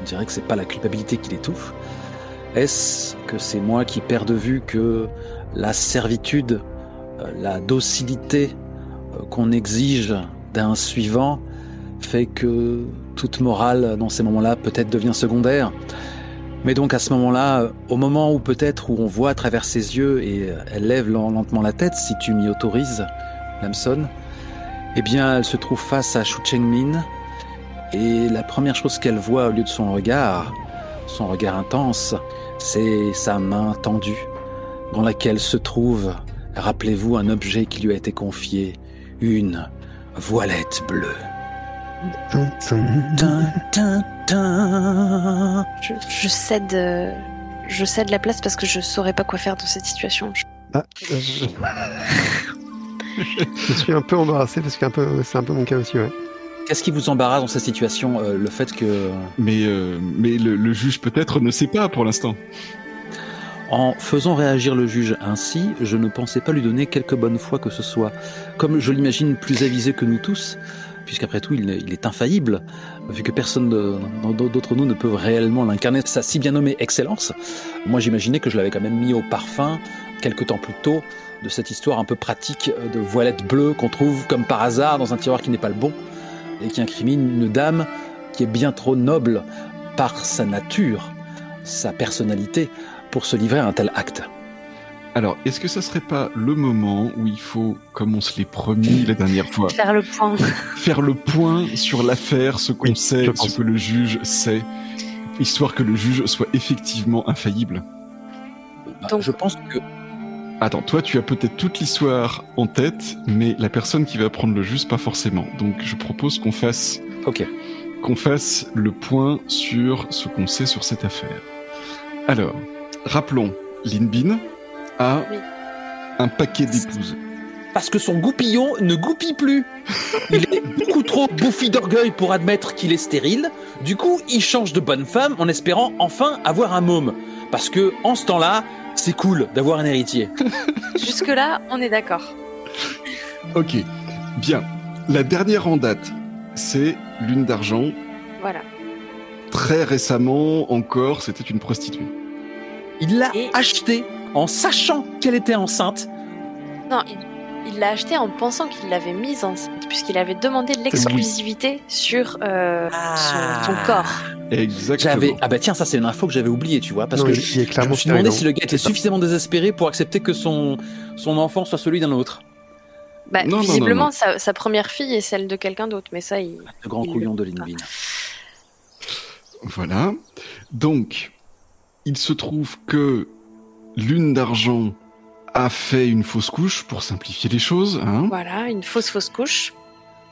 on dirait que c'est pas la culpabilité qui l'étouffe. Est-ce que c'est moi qui perds de vue que la servitude, euh, la docilité euh, qu'on exige d'un suivant fait que toute morale dans ces moments-là peut-être devient secondaire? Mais donc à ce moment-là, euh, au moment où peut-être où on voit à travers ses yeux et elle lève lentement la tête, si tu m'y autorises, Lamson, eh bien elle se trouve face à Shu Chengmin et la première chose qu'elle voit au lieu de son regard, son regard intense, c'est sa main tendue, dans laquelle se trouve, rappelez-vous, un objet qui lui a été confié, une voilette bleue.
Je, je cède, euh, je cède la place parce que je saurais pas quoi faire dans cette situation. Je-
Ah, euh, je... je suis un peu embarrassé parce que c'est un peu mon cas aussi, ouais.
Qu'est-ce qui vous embarrasse dans cette situation euh, Le fait que,
Mais, euh, mais le, le juge peut-être ne sait pas pour l'instant.
en faisant réagir le juge ainsi, je ne pensais pas lui donner quelque bonne foi que ce soit. Comme je l'imagine plus avisé que nous tous, puisqu'après tout, il, est infaillible, vu que personne d'autre nous ne peut réellement l'incarner, sa si bien nommée excellence. Moi, j'imaginais que je l'avais quand même mis au parfum, quelque temps plus tôt, de cette histoire un peu pratique de voilette bleue qu'on trouve comme par hasard dans un tiroir qui n'est pas le bon, et qui incrimine une dame qui est bien trop noble par sa nature, sa personnalité, pour se livrer à un tel acte.
Alors, est-ce que ça serait pas le moment où il faut, comme on se l'est promis la dernière fois,
Faire le point.
faire le point sur l'affaire, ce qu'on
Oui,
sait, ce que le juge sait, histoire que le juge soit effectivement infaillible?
Donc-
je pense que
Attends, toi tu as peut-être toute l'histoire en tête, mais la personne qui va prendre le juge pas forcément. Donc je propose qu'on fasse
Ok.
qu'on fasse le point sur ce qu'on sait sur cette affaire. Alors, rappelons, Linbin a
Oui.
un paquet d'épouses.
Parce que son goupillon ne goupille plus. Il est beaucoup trop bouffi d'orgueil pour admettre qu'il est stérile. Du coup, il change de bonne femme en espérant enfin avoir un môme. Parce que, en ce temps-là, c'est cool d'avoir un héritier. (laughs)
Jusque-là, on est d'accord.
Ok, bien. La dernière en date, c'est Lune d'Argent.
Voilà.
Très récemment encore, c'était une prostituée.
Il l'a
Et-
acheté en sachant qu'elle était enceinte.
Non, il l'a acheté en pensant qu'il l'avait mise enceinte, puisqu'il avait demandé l'exclusivité sur euh, son, son corps.
Exactement.
J'avais ah bah tiens ça c'est une info que j'avais oubliée tu vois parce
Non,
que je, me suis demandé si le gars était suffisamment désespéré pour accepter que son son enfant soit celui d'un autre.
Bah,
Non,
visiblement,
non, non.
Sa, sa première fille est celle de quelqu'un d'autre, mais ça, il...
Le grand
Il-
couillon de Linbin.
Voilà. Donc, il se trouve que Lune d'Argent a fait une fausse couche pour simplifier les choses. Hein
voilà, une fausse fausse couche,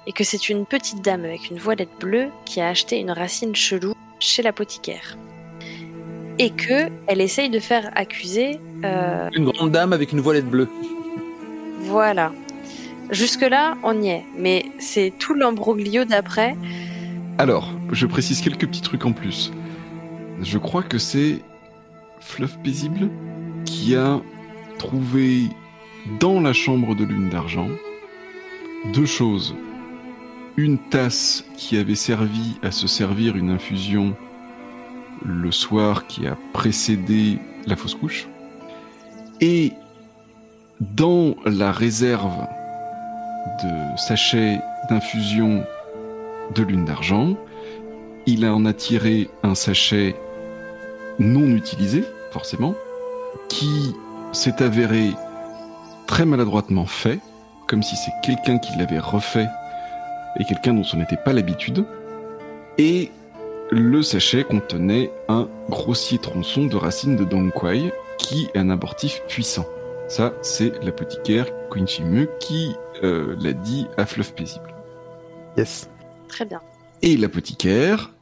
et que c'est une petite dame avec une voilette bleue qui a acheté une racine chelou chez l'apothicaire. Et que elle essaye de faire accuser. euh,
Une grande dame avec une voilette bleue.
voilà. Jusque-là, on y est, mais c'est tout l'embroglio d'après.
Alors, je précise quelques petits trucs en plus. Je crois que c'est Fluff Paisible? A trouvé dans la chambre de Lune d'Argent deux choses. Une tasse qui avait servi à se servir une infusion le soir qui a précédé la fausse couche. Et dans la réserve de sachets d'infusion de lune d'argent. Il en a tiré un sachet non utilisé, forcément, qui s'est avéré très maladroitement fait, comme si c'est quelqu'un qui l'avait refait et quelqu'un dont ce n'était pas l'habitude. Et le sachet contenait un grossier tronçon de racine de Dongquai, qui est un abortif puissant. Ça, c'est l'apothicaire Queen Chimu qui euh, l'a dit à Fluff Paisible.
Yes.
Très bien.
Et l'apothicaire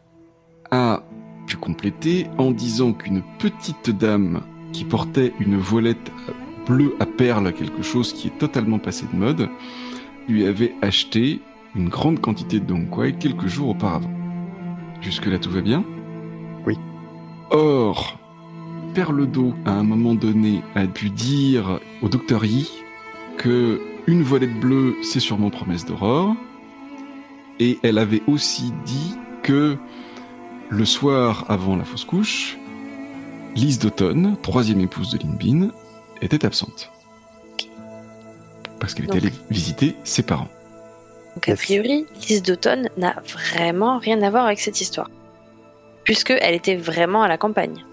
a pu compléter en disant qu'une petite dame qui portait une voilette bleue à perles, quelque chose qui est totalement passé de mode, lui avait acheté une grande quantité de quelques jours auparavant. Jusque-là, tout va bien?
Oui.
Or, Perledo, à un moment donné, a pu dire au docteur Yi que une voilette bleue, c'est sûrement promesse d'aurore. Et elle avait aussi dit que le soir avant la fausse couche, Lise d'automne, troisième épouse de Linbin, était absente. Parce qu'elle était allée visiter ses parents.
Donc a priori, Lise d'automne n'a vraiment rien à voir avec cette histoire. Puisque elle était vraiment à la campagne.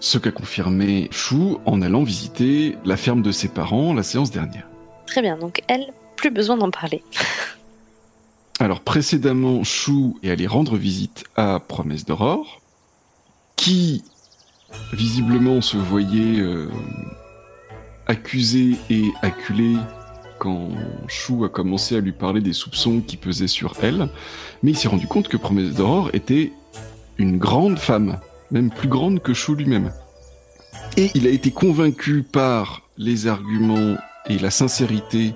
Ce qu'a confirmé Chou en allant visiter la ferme de ses parents la séance dernière.
Très bien, donc elle, plus besoin d'en parler. (laughs)
Alors précédemment, Chou est allé rendre visite à Promesse d'Aurore, qui visiblement se voyait euh, accusé et acculé quand Chou a commencé à lui parler des soupçons qui pesaient sur elle, mais il s'est rendu compte que Promesse d'Aurore était une grande femme, même plus grande que Chou lui-même. Et il a été convaincu par les arguments et la sincérité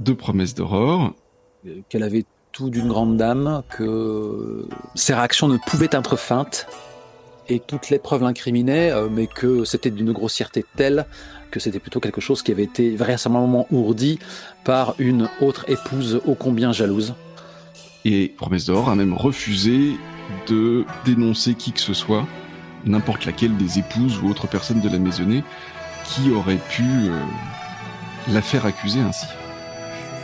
de Promesse d'Aurore
qu'elle avait tout d'une grande dame, que ses réactions ne pouvaient être feintes, et les preuves l'incriminaient, euh, mais que c'était d'une grossièreté telle que c'était plutôt quelque chose qui avait été vraisemblablement ourdi par une autre épouse ô combien jalouse.
Et Promesse d'Or a même refusé de dénoncer qui que ce soit, n'importe laquelle des épouses ou autres personnes de la maisonnée, qui aurait pu euh, la faire accuser ainsi.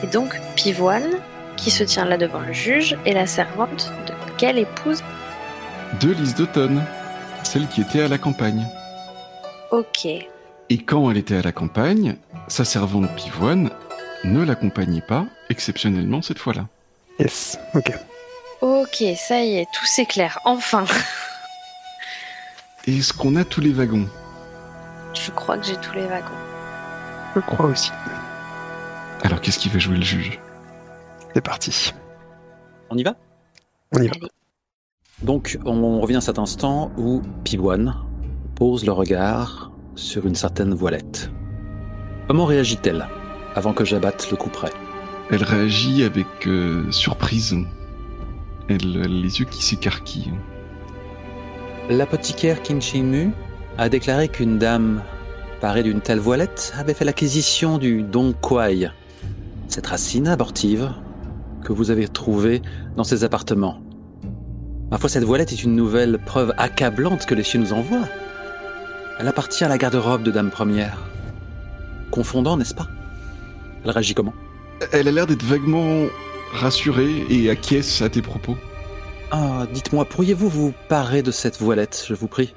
Et donc, Pivoine, qui se tient là devant le juge, est la servante de quelle épouse?
De Lise d'automne, celle qui était à la campagne.
Ok.
Et quand elle était à la campagne, sa servante Pivoine ne l'accompagnait pas, exceptionnellement cette fois-là.
Yes, ok.
Ok, ça y est, tout s'éclaire, enfin.
Est-ce qu'on a tous les wagons?
Je crois que j'ai tous les wagons.
Je crois aussi.
Alors qu'est-ce qui va jouer le juge?
C'est parti.
On y va?
On y va.
Donc, on revient à cet instant où Piboine pose le regard sur une certaine voilette. Comment réagit-elle avant que j'abatte le coup près?
Elle réagit avec euh, surprise. Elle a les yeux qui s'écarquillent.
L'apothicaire Kinshimu a déclaré qu'une dame parée d'une telle voilette avait fait l'acquisition du Dong Quai, cette racine abortive que vous avez trouvée dans ses appartements. Ma foi, cette voilette est une nouvelle preuve accablante que les cieux nous envoient. Elle appartient à la garde-robe de Dame Première. Confondant, n'est-ce pas? Elle réagit comment?
Elle a l'air d'être vaguement rassurée et acquiesce à tes propos.
Ah, dites-moi, pourriez-vous vous parer de cette voilette, je vous prie?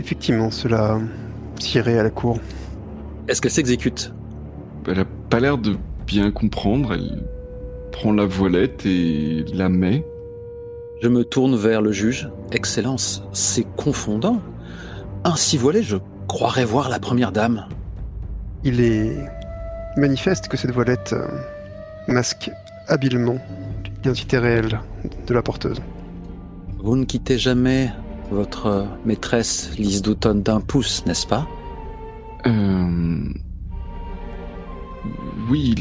Effectivement, cela tirait à la cour.
Est-ce qu'elle s'exécute?
Elle a pas l'air de bien comprendre. Elle prend la voilette et la met.
Je me tourne vers le juge. Excellence, c'est confondant. Ainsi voilé, je croirais voir la première dame.
Il est manifeste que cette voilette euh, masque habilement l'identité réelle de la porteuse.
Vous ne quittez jamais votre maîtresse Lise d'automne d'un pouce, n'est-ce pas?
Euh... Oui,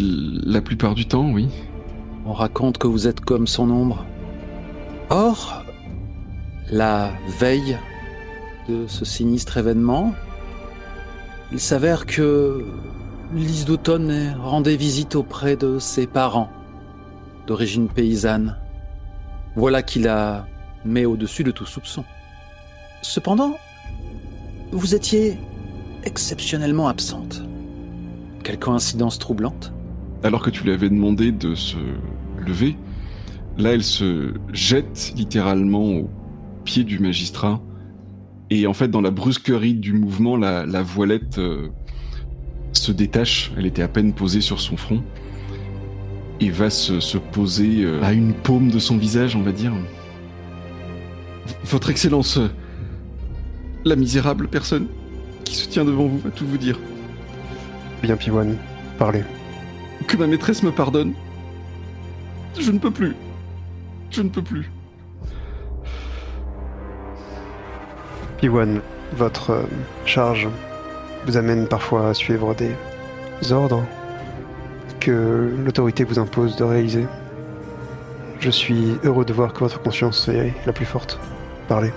la plupart du temps, oui.
On raconte que vous êtes comme son ombre. Or, la veille de ce sinistre événement, il s'avère que Lise d'automne rendait visite auprès de ses parents, d'origine paysanne. Voilà qui la met au-dessus de tout soupçon. Cependant, vous étiez exceptionnellement absente. Quelle coïncidence troublante?
Alors que tu lui avais demandé de se lever, là elle se jette littéralement au pied du magistrat. Et en fait, dans la brusquerie du mouvement, la, la voilette euh, se détache. Elle était à peine posée sur son front. Et va se, se poser euh, à une paume de son visage, on va dire. V- Votre Excellence, euh, la misérable personne qui se tient devant vous va tout vous dire.
Bien, Pivoine, parlez.
Que ma maîtresse me pardonne. Je ne peux plus. Je ne peux plus.
Pivoine, votre euh, charge vous amène parfois à suivre des ordres que l'autorité vous impose de réaliser. Je suis heureux de voir que votre conscience est la plus forte. Parlez.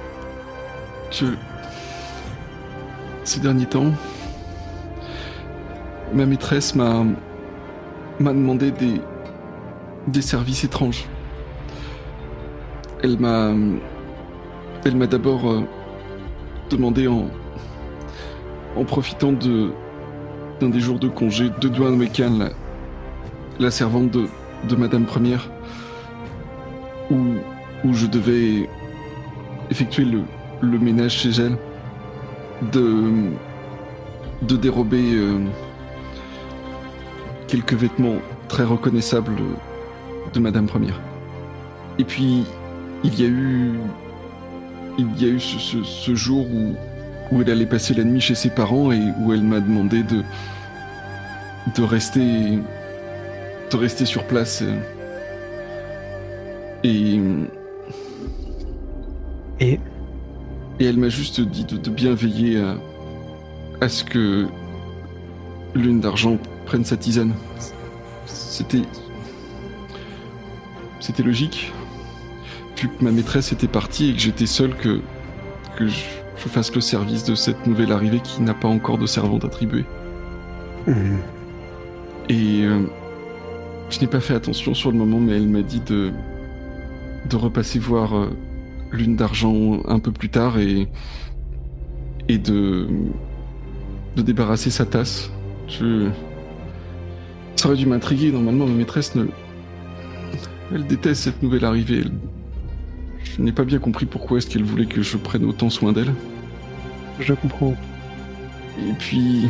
Je... Ces derniers temps, ma maîtresse m'a m'a demandé des des services étranges. Elle m'a elle m'a d'abord euh, demandé en en profitant de d'un des jours de congé de Wecan, la, la servante de, de Madame Première, où, où je devais effectuer le, le ménage chez elle, de, de dérober euh, quelques vêtements très reconnaissables de Madame Première. Et puis, il y a eu, il y a eu ce, ce- ce jour où, où elle allait passer la nuit chez ses parents et où elle m'a demandé de, de rester, de rester sur place. Et,
Et?
et elle m'a juste dit de, de bien veiller à, à ce que Lune d'Argent prenne sa tisane. C'était. C'était logique. Que ma maîtresse était partie et que j'étais seul, que, que je, je fasse le service de cette nouvelle arrivée qui n'a pas encore de servante attribuée.
Hmm.
Et euh, je n'ai pas fait attention sur le moment, mais elle m'a dit de, de repasser voir euh, Lune d'Argent un peu plus tard et, et de, de débarrasser sa tasse. Je... Ça aurait dû m'intriguer, normalement ma maîtresse ne... Elle déteste cette nouvelle arrivée. Elle- Je n'ai pas bien compris pourquoi est-ce qu'elle voulait que je prenne autant soin d'elle.
je comprends.
Et puis.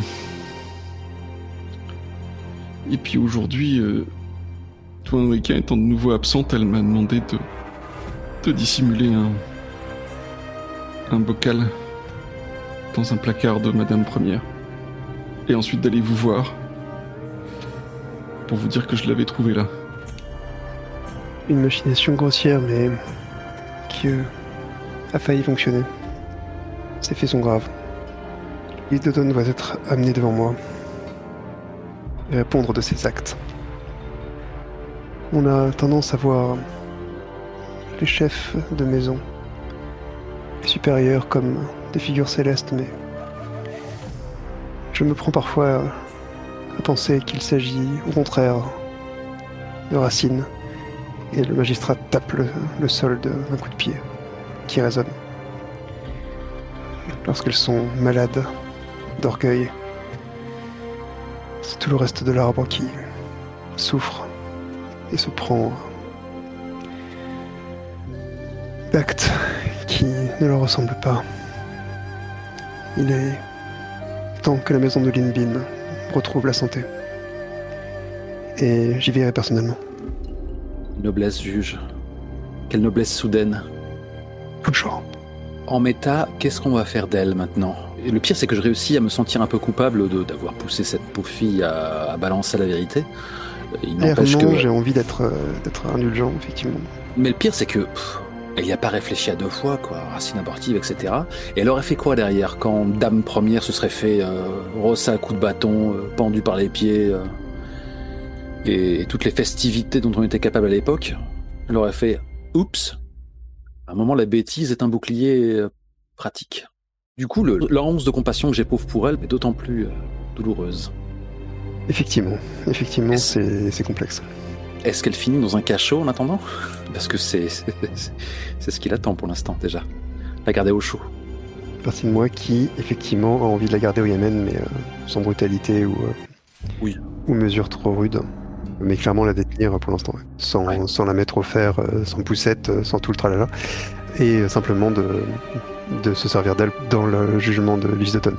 Et puis aujourd'hui, euh, Weka étant de nouveau absente, elle m'a demandé de. de dissimuler un. un bocal dans un placard de Madame Première. Et ensuite d'aller vous voir. pour vous dire que je l'avais trouvé là.
Une machination grossière, mais a failli fonctionner. Ces faits sont graves. L'île Dawn va être amené devant moi et répondre de ses actes. On a tendance à voir les chefs de maison, les supérieurs comme des figures célestes, mais je me prends parfois à penser qu'il s'agit au contraire de racines et le magistrat tape le, sol d'un coup de pied qui résonne. Lorsqu'elles sont malades d'orgueil, c'est tout le reste de l'arbre qui souffre et se prend d'actes qui ne leur ressemblent pas. Il est temps que la maison de Linbin retrouve la santé. Et j'y verrai personnellement.
Noblesse juge. Quelle noblesse soudaine.
Toujours.
En méta, qu'est-ce qu'on va faire d'elle maintenant? Et le pire, c'est que je réussis à me sentir un peu coupable de- d'avoir poussé cette pauvre fille à, à balancer la vérité. Il n'empêche que.
j'ai envie d'être euh, d'être indulgent, effectivement.
Mais le pire, c'est que. pff, elle n'y a pas réfléchi à deux fois, quoi. Racine abortive, etc. Et elle aurait fait quoi derrière quand Dame Première se serait fait euh, rosser à coups de bâton, euh, pendu par les pieds et, toutes les festivités dont on était capable à l'époque Elle aurait fait Oups À un moment, la bêtise est un bouclier euh, pratique. Du coup, le, la once de compassion que j'éprouve pour elle est d'autant plus euh, douloureuse.
Effectivement, effectivement, c'est complexe.
Est-ce qu'elle finit dans un cachot en attendant? (laughs) Parce que c'est ce qu'il attend pour l'instant déjà. La garder au chaud.
Partie de moi qui, effectivement, a envie de la garder au Yémen, mais euh, sans brutalité ou, euh,
Oui.
ou mesure trop rude. Mais clairement la détenir pour l'instant, ouais. sans,
Ouais.
sans la mettre au fer, euh, sans poussette, euh, sans tout le tralala. Et euh, simplement de, de se servir d'elle dans le jugement de Tonne.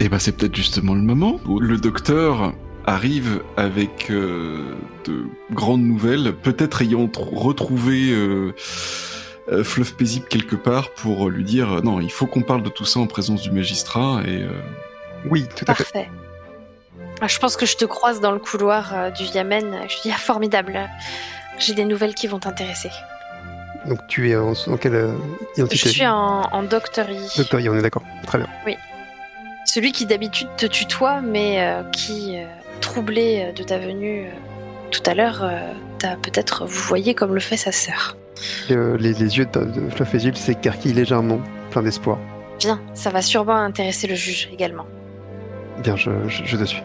Et bah c'est peut-être justement le moment où le docteur arrive avec euh, de grandes nouvelles, peut-être ayant tr- retrouvé euh, euh, Fluff Paisible quelque part pour lui dire euh, non, il faut qu'on parle de tout ça en présence du magistrat et euh,
Oui, tout à fait.
Ah, Je pense que je te croise dans le couloir euh, du Yamen. Je dis, ah, formidable. J'ai des nouvelles qui vont t'intéresser.
Donc tu es en, en quelle euh, identité?
Je suis en, en doctory.
Docteur Yi, on est d'accord. Très bien.
Celui qui d'habitude te tutoie, mais euh, qui, euh, troublé de ta venue euh, tout à l'heure, à peut-être vous voyez comme le fait sa sœur.
Et, les, les yeux de, de Fluff Pésible s'écarquillent légèrement, plein d'espoir.
Bien, ça va sûrement intéresser le juge également.
Bien, je, je, je te suis.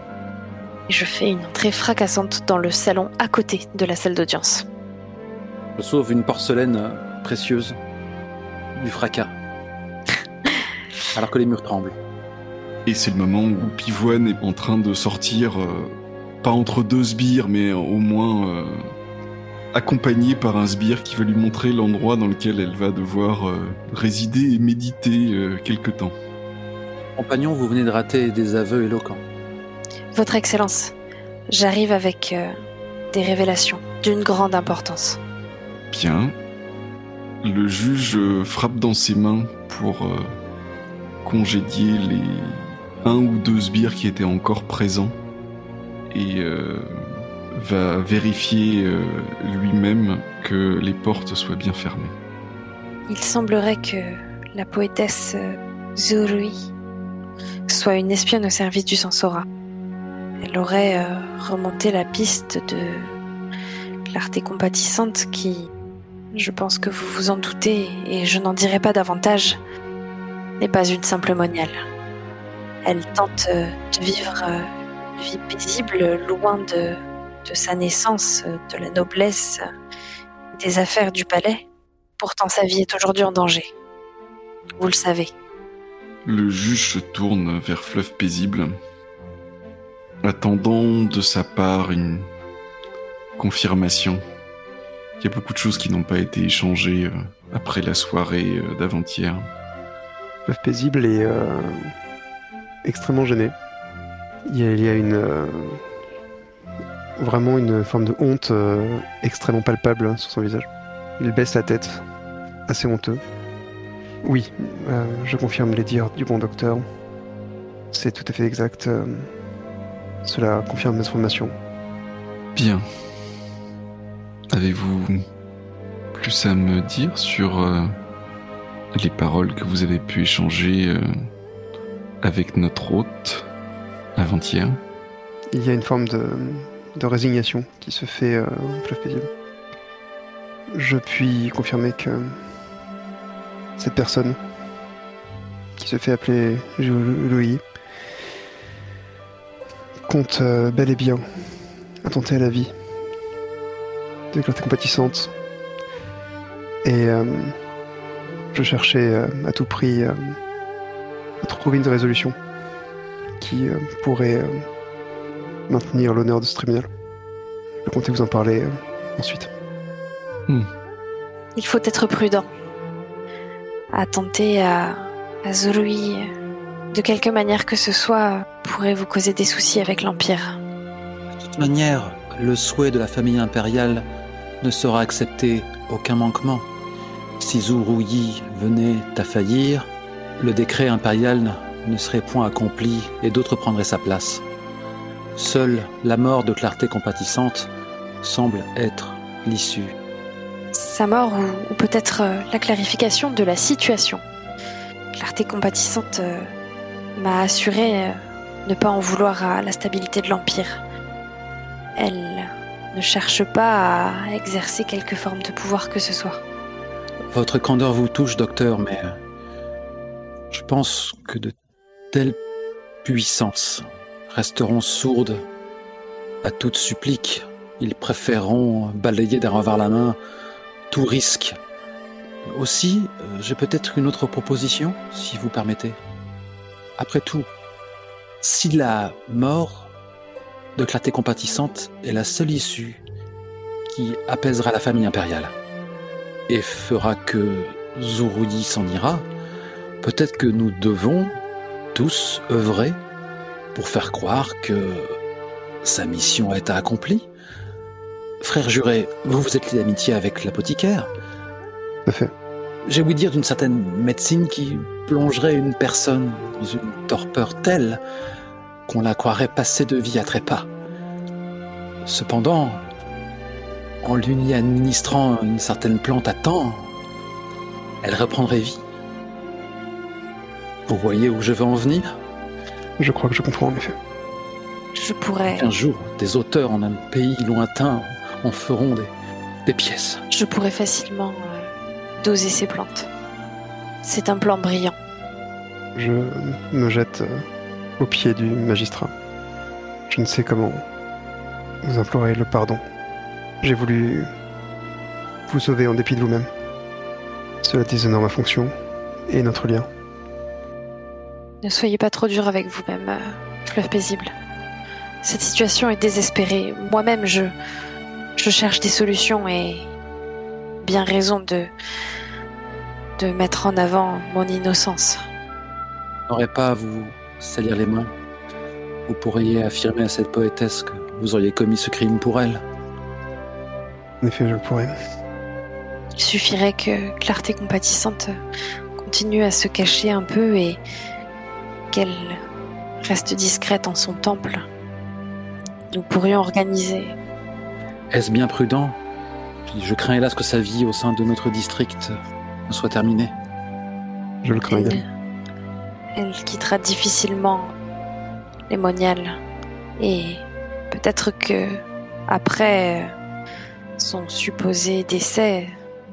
Et je fais une entrée fracassante dans le salon à côté de la salle d'audience.
Je sauve une porcelaine euh, précieuse du fracas. (laughs) Alors que les murs tremblent.
Et c'est le moment où Pivoine est en train de sortir, euh, pas entre deux sbires, mais au moins euh, accompagné par un sbire qui va lui montrer l'endroit dans lequel elle va devoir euh, résider et méditer euh, quelque temps.
Compagnon, vous venez de rater des aveux éloquents.
Votre Excellence, j'arrive avec euh, des révélations d'une grande importance.
Bien. Le juge euh, frappe dans ses mains pour euh, congédier les un ou deux sbires qui étaient encore présents et euh, va vérifier lui-même que les portes soient bien fermées.
Il semblerait que la poétesse Zurui soit une espionne au service du Sensora. Elle aurait euh, remonté la piste de clarté compatissante qui, je pense que vous vous en doutez et je n'en dirai pas davantage, n'est pas une simple moniale. Elle tente euh, de vivre euh, une vie paisible loin de, sa naissance, de la noblesse, des affaires du palais. Pourtant, sa vie est aujourd'hui en danger. Vous le savez.
Le juge se tourne vers Fleuve Paisible, attendant de sa part une confirmation. Il y a beaucoup de choses qui n'ont pas été échangées euh, après la soirée euh, d'avant-hier.
Fluff Paisible est euh, extrêmement gêné. Il y a, une. vraiment une forme de honte extrêmement palpable hein, sur son visage. Il baisse la tête, assez honteux. Oui, je confirme les dires du bon docteur. C'est tout à fait exact. Cela confirme mes informations.
Bien. Avez-vous plus à me dire sur euh, les paroles que vous avez pu échanger euh, avec notre hôte avant-hier?
Il y a une forme de, de résignation qui se fait euh, au fleuve paisible. Je puis confirmer que cette personne qui se fait appeler Louis compte euh, bel et bien attenter à la vie de clarté compatissante. Et euh, je cherchais euh, à tout prix euh, à trouver une résolution qui euh, pourrait euh, maintenir l'honneur de ce tribunal. Je comptais vous en parler euh, ensuite.
Il faut être prudent. Attenter à, à Zorui de quelque manière que ce soit pourrait vous causer des soucis avec l'Empire.
De toute manière, le souhait de la famille impériale ne sera accepté aucun manquement. Si Zuruyi venait à faillir, le décret impérial ne serait point accompli et d'autres prendraient sa place. Seule la mort de clarté compatissante semble être l'issue.
Sa mort ou, ou peut-être euh, la clarification de la situation. Clarté compatissante euh, m'a assuré euh, ne pas en vouloir à la stabilité de l'Empire. Elle ne cherche pas à exercer quelque forme de pouvoir que ce soit.
Votre candeur vous touche, docteur, mais euh, je pense que de telles puissances resteront sourdes à toute supplique. Ils préféreront balayer d'un revers la main tout risque. Aussi, euh, j'ai peut-être une autre proposition, si vous permettez. Après tout, si la mort de clarté compatissante est la seule issue qui apaisera la famille impériale, et fera que Zuruyi s'en ira, peut-être que nous devons tous œuvrer pour faire croire que sa mission été accomplie. Frère juré, vous vous êtes lié d'amitié avec l'apothicaire.
Tout à fait.
J'ai ouï dire d'une certaine médecine qui plongerait une personne dans une torpeur telle qu'on la croirait passer de vie à trépas. Cependant, en lui administrant une certaine plante à temps, elle reprendrait vie. Vous voyez où je veux en venir?
Je crois que je comprends en effet.
Je pourrais...
Un jour, des auteurs en un pays lointain en feront des, des pièces.
Je pourrais facilement euh, doser ces plantes. C'est un plan brillant.
Je me jette euh, aux pieds du magistrat. Je ne sais comment vous implorer le pardon. J'ai voulu vous sauver en dépit de vous-même. Cela déshonore ma fonction et notre lien.
Ne soyez pas trop dur avec vous-même, euh, fleuve paisible. Cette situation est désespérée. Moi-même, je, je cherche des solutions et bien raison de, de mettre en avant mon innocence.
Vous n'aurez pas à vous salir les mains. Vous pourriez affirmer à cette poétesse que vous auriez commis ce crime pour elle.
En effet, je pourrais.
Il suffirait que Clarté compatissante continue à se cacher un peu et qu'elle reste discrète en son temple. Nous pourrions organiser.
Est-ce bien prudent Je crains hélas que sa vie au sein de notre district ne soit terminée.
Je le crains
Elle,
également.
elle quittera difficilement les moniales et peut-être que après son supposé décès,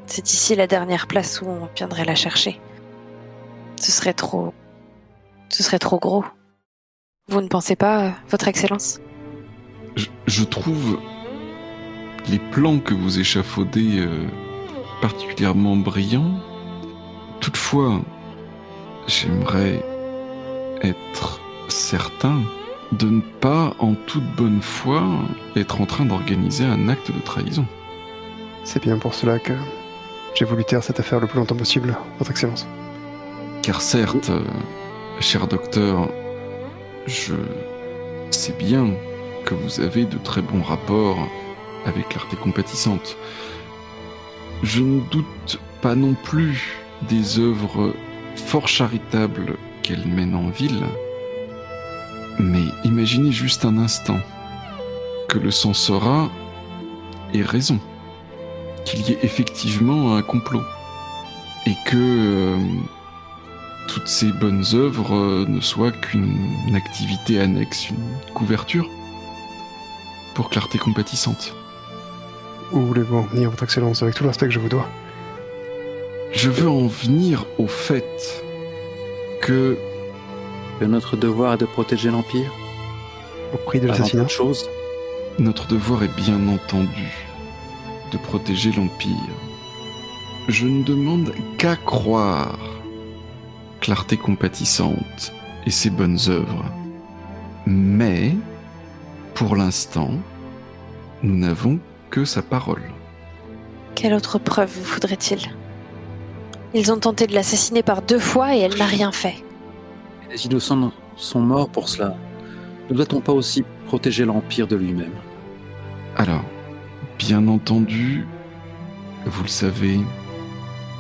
c'est ici la dernière place où on viendrait la chercher. Ce serait trop. Ce serait trop gros. Vous ne pensez pas, Votre Excellence?
Je, je trouve les plans que vous échafaudez euh, particulièrement brillants. Toutefois, j'aimerais être certain de ne pas, en toute bonne foi, être en train d'organiser un acte de trahison.
C'est bien pour cela que j'ai voulu taire cette affaire le plus longtemps possible, Votre Excellence.
Car certes, euh, cher docteur, je sais bien que vous avez de très bons rapports avec l'arté compatissante. Je ne doute pas non plus des œuvres fort charitables qu'elle mène en ville. Mais imaginez juste un instant que le Sensora ait raison, qu'il y ait effectivement un complot, et que euh, toutes ces bonnes œuvres euh, ne soient qu'une activité annexe, une couverture pour clarté compatissante.
Où voulez-vous en venir, Votre Excellence, avec tout le respect que je vous dois
Je veux en venir au fait que
Que notre devoir est de protéger l'Empire
Au prix de l'assassinat
chose.
notre devoir est bien entendu de protéger l'Empire. Je ne demande qu'à croire clarté compatissante et ses bonnes œuvres. Mais, pour l'instant, nous n'avons que sa parole.
Quelle autre preuve vous faudrait-il? Ils ont tenté de l'assassiner par deux fois et elle n'a rien fait.
Les innocents sont morts pour cela. Ne doit-on pas aussi protéger l'Empire de lui-même?
Alors, bien entendu, vous le savez,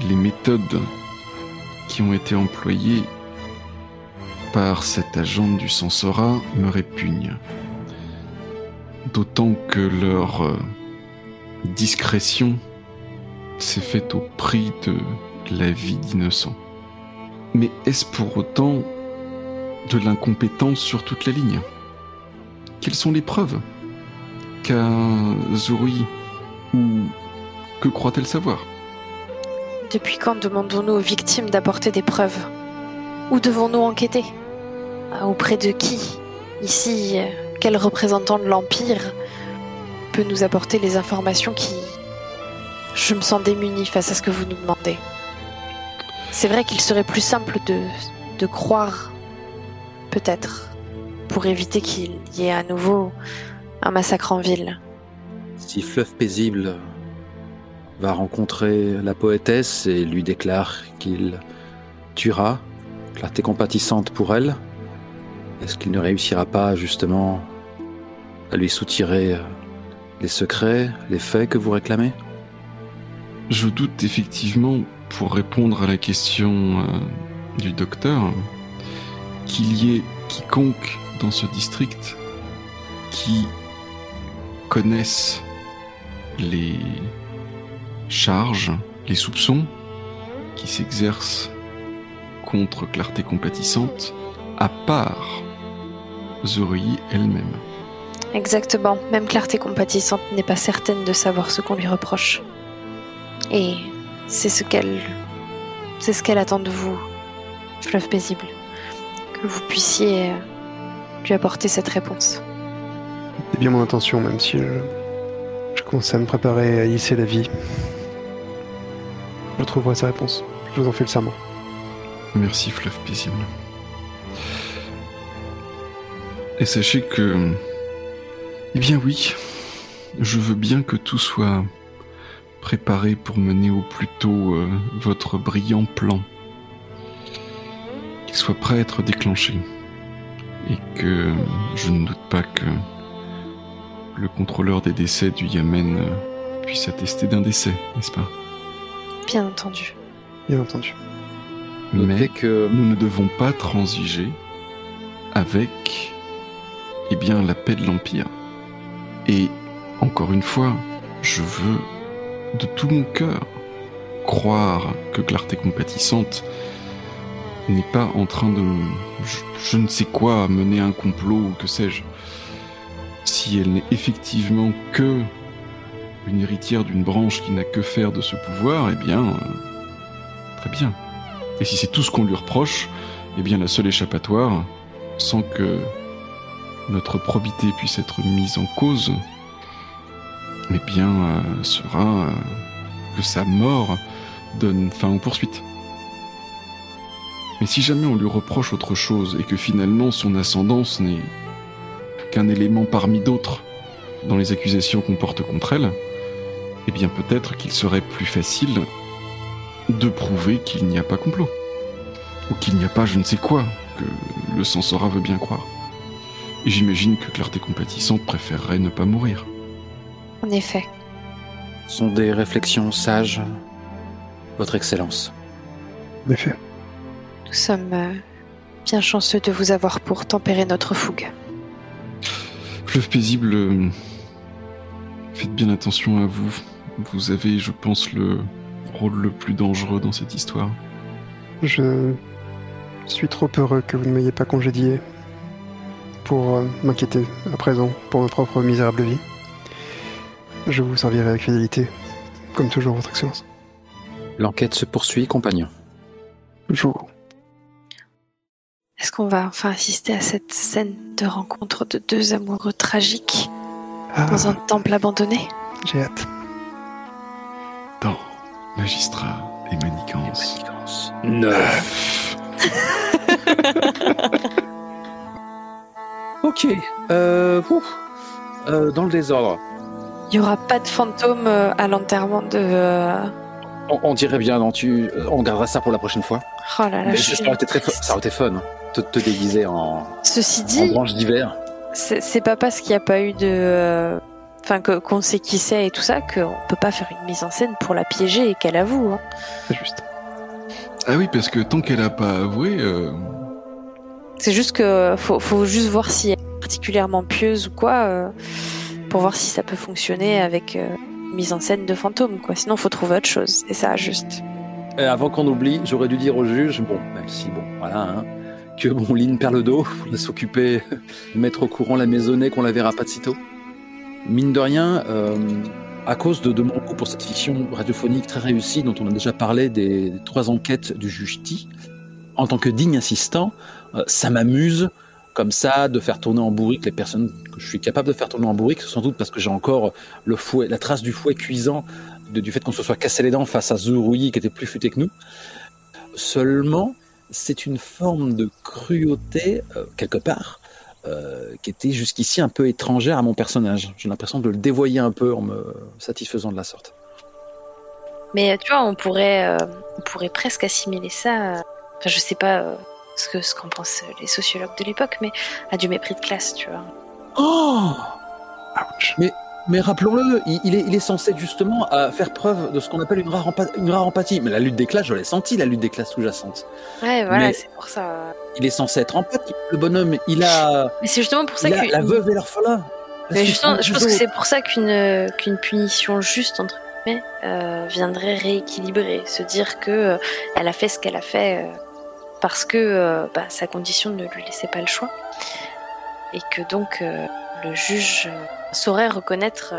les méthodes qui ont été employées par cet agent du Sensora me répugnent. D'autant que leur euh, discrétion s'est faite au prix de la vie d'innocents. Mais est-ce pour autant de l'incompétence sur toute la ligne? Quelles sont les preuves? Qu'a Zuri ou que croit-elle savoir?
Depuis quand demandons-nous aux victimes d'apporter des preuves? Où devons-nous enquêter? Auprès de qui? Ici, euh, quel représentant de l'Empire? Peut nous apporter les informations qui... Je me sens démunie face à ce que vous nous demandez. C'est vrai qu'il serait plus simple de, de croire, peut-être, pour éviter qu'il y ait à nouveau un massacre en ville.
Si Fleuve Paisible va rencontrer la poétesse et lui déclare qu'il tuera, clarté compatissante pour elle, est-ce qu'il ne réussira pas justement à lui soutirer euh, les secrets, les faits que vous réclamez?
Je doute effectivement, pour répondre à la question euh, du docteur, qu'il y ait quiconque dans ce district qui connaisse les charges, les soupçons qui s'exercent contre Clarté Compatissante, à part Zuri elle-même.
Exactement. Même clarté compatissante n'est pas certaine de savoir ce qu'on lui reproche. Et c'est ce qu'elle. C'est ce qu'elle attend de vous, fleuve paisible. Que vous puissiez lui apporter cette réponse.
C'est bien mon intention, même si je, je commence à me préparer à hisser la vie. Je trouverai sa réponse. Je vous en fais le serment.
Merci, fleuve paisible. Et sachez que... Eh bien oui, je veux bien que tout soit préparé pour mener au plus tôt euh, votre brillant plan. Qu'il soit prêt à être déclenché. Et que je ne doute pas que le contrôleur des décès du Yamen euh, puisse attester d'un décès, n'est-ce pas?
Bien entendu.
Bien entendu.
Mais
Notez que
nous ne devons pas transiger avec eh bien la paix de l'empire. Et encore une fois, je veux de tout mon cœur croire que Clarté compatissante n'est pas en train de je, ne sais quoi mener un complot ou que sais-je. Si elle n'est effectivement que une héritière d'une branche qui n'a que faire de ce pouvoir, eh bien, euh, très bien. Et si c'est tout ce qu'on lui reproche, eh bien la seule échappatoire, sans que notre probité puisse être mise en cause, eh bien euh, sera euh, que sa mort donne fin aux poursuites. Mais si jamais on lui reproche autre chose et que finalement son ascendance n'est qu'un élément parmi d'autres dans les accusations qu'on porte contre elle, eh bien peut-être qu'il serait plus facile de prouver qu'il n'y a pas complot. Ou qu'il n'y a pas je ne sais quoi, que le Sansora veut bien croire. Et j'imagine que Clarté Compatissante préférerait ne pas mourir.
En effet.
ce sont des réflexions sages, Votre Excellence.
En effet.
Nous sommes euh, bien chanceux de vous avoir pour tempérer notre fougue.
Fleuve paisible, euh, faites bien attention à vous. Vous avez, je pense, le rôle le plus dangereux dans cette histoire.
Je suis trop heureux que vous ne m'ayez pas congédié pour euh, m'inquiéter à présent pour ma propre misérable vie. Je vous servirai avec fidélité, comme toujours, Votre Excellence.
L'enquête se poursuit, compagnon.
Toujours.
Est-ce qu'on va enfin assister à cette scène de rencontre de deux amoureux tragiques
Ah,
dans un temple abandonné?
J'ai hâte.
Dans Magistrat et Manigance.
Neuf. (laughs) (laughs) ok. Euh, ouf. Euh, dans le désordre.
Il n'y aura pas de fantôme euh, à l'enterrement de. euh,
On, on dirait bien, non, tu, euh, on gardera ça pour la prochaine fois.
Oh là là, je
ça aurait été très, ça aurait été fun. hein, Te, te déguiser en,
Ceci
en
dit,
branche d'hiver.
c'est pas parce qu'il n'y a pas eu de. euh, Enfin, que- qu'on sait qui c'est et tout ça, qu'on peut pas faire une mise en scène pour la piéger et qu'elle avoue. hein.
C'est juste.
Ah oui, parce que tant qu'elle a pas avoué, euh,
C'est juste que faut, juste voir si elle est particulièrement pieuse ou quoi, euh, pour voir si ça peut fonctionner avec euh, mise en scène de fantôme, quoi. Sinon, faut trouver autre chose. C'est ça, juste.
Et avant qu'on oublie, j'aurais dû dire au juge, bon, même si, bon, voilà, hein, que bon, Lynn perd le dos, (laughs) faut s'occuper, mettre au courant la maisonnée qu'on la verra pas de sitôt. Mine de rien, euh, à cause de, de mon goût pour cette fiction radiophonique très réussie, dont on a déjà parlé des, des trois enquêtes du juge T, en tant que digne assistant, euh, ça m'amuse comme ça de faire tourner en bourrique les personnes que je suis capable de faire tourner en bourrique, sans doute parce que j'ai encore fouet, la trace du fouet cuisant du fait qu'on se soit cassé les dents face à Zuruyi qui était plus futé que nous. Seulement, c'est une forme de cruauté, euh, quelque part, euh, qui était jusqu'ici un peu étrangère à mon personnage. J'ai l'impression de le dévoyer un peu en me satisfaisant de la sorte.
Mais tu vois, on pourrait, euh, on pourrait presque assimiler ça. À- Enfin, je sais pas euh, ce que ce qu'en pensent les sociologues de l'époque, mais à du mépris de classe, tu vois.
Oh
Ouch.
Mais rappelons-le, il, il est, il est censé justement euh, faire preuve de ce qu'on appelle une rare, empa- une rare empathie. Mais la lutte des classes, je l'ai senti, la lutte des classes sous-jacente.
Ouais, voilà,
Mais-
c'est pour ça.
Il est censé être empathique. Le bonhomme, il a,
Mais c'est justement pour ça que
la veuve et l'orphelin.
Mais justement, je pense que c'est pour ça qu'une qu'une punition juste entre guillemets euh, viendrait rééquilibrer, se dire que euh, elle a fait ce qu'elle a fait euh, parce que euh, bah, sa condition ne lui laissait pas le choix. et que donc euh, le juge euh, saurait reconnaître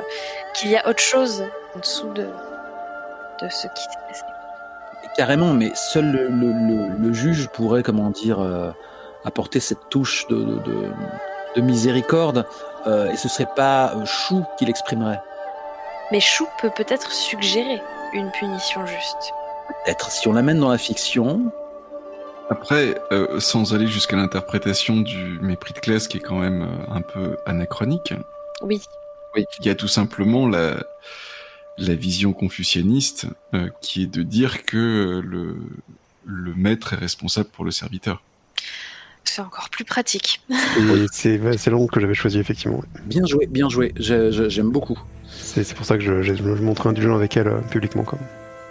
qu'il y a autre chose en dessous de, de ce qui s'est passé.
Carrément, mais seul le, le- le- le juge pourrait, comment dire, euh, apporter cette touche de, de, de- de miséricorde, euh, et ce serait pas Chou qui l'exprimerait.
Mais Chou peut peut-être suggérer une punition juste.
Être, si on l'amène dans la fiction,
Après, euh, sans aller jusqu'à l'interprétation du mépris de classe qui est quand même euh, un peu anachronique,
Oui,
il y a tout simplement la, la vision confucianiste euh, qui est de dire que le, le maître est responsable pour le serviteur.
c'est encore plus pratique.
C'est c'est l'angle que j'avais choisi, effectivement.
bien joué, bien joué, J'ai- j'ai- j'aime beaucoup.
C'est pour ça que je, je, je montrais indulgent avec elle euh, publiquement. Quoi.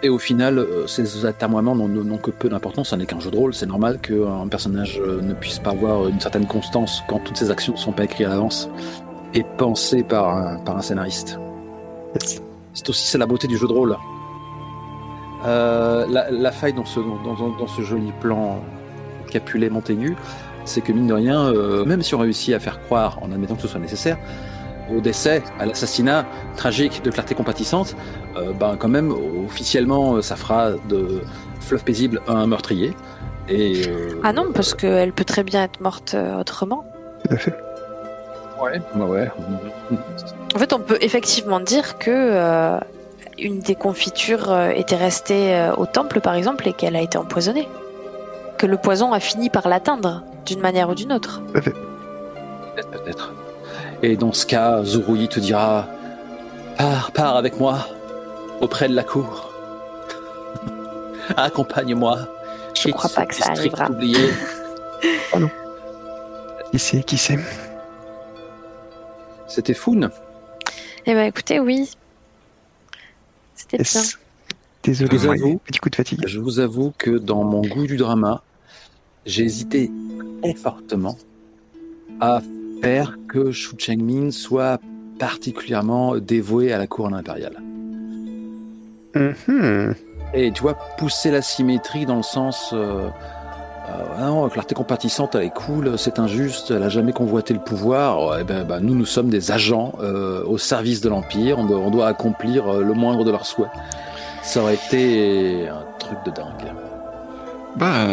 Et au final, euh, ces atermoiements n'ont que peu d'importance, ça n'est qu'un jeu de rôle, c'est normal qu'un personnage euh, ne puisse pas avoir une certaine constance quand toutes ses actions ne sont pas écrites à l'avance et pensées par un, par un scénariste. C'est aussi la beauté du jeu de rôle. Euh, la, faille dans ce, dans, ce joli plan Capulet Montaigu, c'est que mine de rien, même si on réussit à faire croire, en admettant que ce soit nécessaire, au décès, à l'assassinat tragique de Clarté Compatissante, euh, ben quand même officiellement euh, ça fera de Fleuve Paisible un meurtrier. Et euh,
Ah non, parce qu'elle peut très bien être morte autrement.
Tout à fait.
ouais, ouais, ouais.
En fait, on peut effectivement dire que euh, une des confitures était restée au temple, par exemple, et qu'elle a été empoisonnée. Que le poison a fini par l'atteindre, d'une manière ou d'une autre.
Peut-être, peut-être. Et dans ce cas, Zuruyi te dira Pars, pars avec moi, auprès de la cour. (laughs) Accompagne-moi.
Je crois pas que ça arrivera.
oublié. (laughs)
Qui sait Qui sait
C'était Foun.
Eh ben, écoutez, oui. C'était bien.
Yes. Désolé,
Je vous avoue.
petit coup de fatigue.
Je vous avoue que dans mon goût du drama, j'ai hésité très fortement à faire que Shu Chengmin soit particulièrement dévoué à la cour impériale.
Mhm.
Et tu vois, pousser la symétrie dans le sens. Euh, euh, non, clarté compatissante, elle est cool, c'est injuste, elle a jamais convoité le pouvoir. Ouais, ben, ben, nous, nous sommes des agents euh, au service de l'Empire, on doit, on doit accomplir euh, le moindre de leurs souhaits. Ça aurait été un truc de dingue.
Bah,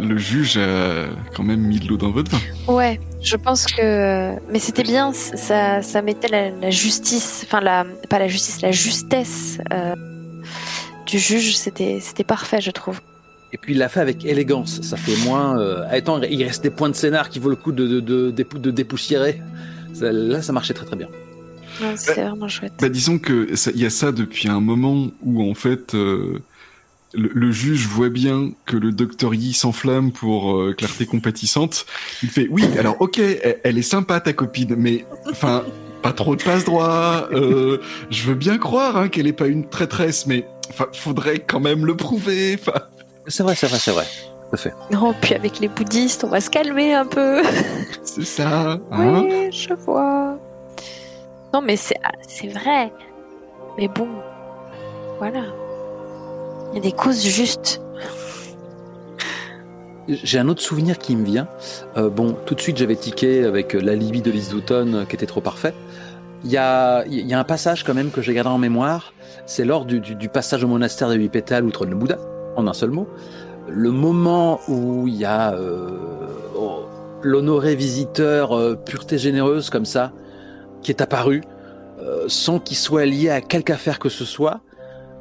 le juge a quand même mis de l'eau dans votre vin.
Ouais, je pense que. Mais c'était bien, ça, ça mettait la, la justice, enfin, la, pas la justice, la justesse euh, du juge, c'était c'était parfait, je trouve.
Et puis il l'a fait avec élégance, ça fait moins. Euh, attends, il reste des points de scénar qui vaut le coup de, de, de, dépou- de dépoussiérer. Ça- là, ça marchait très très bien.
Non, C'est vraiment chouette.
Bah, disons que il y a ça depuis un moment où en fait euh, le, le juge voit bien que le docteur Yi s'enflamme pour euh, clarté compatissante. Il fait oui, alors ok, elle, elle est sympa ta copine, mais enfin pas trop de passe droit. Euh, je veux bien croire hein, qu'elle est pas une traîtresse, mais enfin faudrait quand même le prouver.
C'est vrai, c'est vrai, c'est vrai. Fait.
Non, puis avec les bouddhistes, on va se calmer un peu. (laughs)
c'est ça. Hein
oui, je vois. Non, mais c'est ah, c'est vrai. Mais bon, voilà. Il y a des causes justes.
J'ai un autre souvenir qui me vient. Euh, bon, tout de suite, j'avais tiqué avec euh, l'alibi de Liz euh, qui était trop parfait. Il y a, y a un passage quand même que j'ai gardé en mémoire. C'est lors du, passage au monastère de huit pétales où trône le Bouddha, en un seul mot. Le moment où il y a euh, oh, l'honoré visiteur pureté généreuse comme ça qui est apparu sans qu'il soit lié à quelque affaire que ce soit.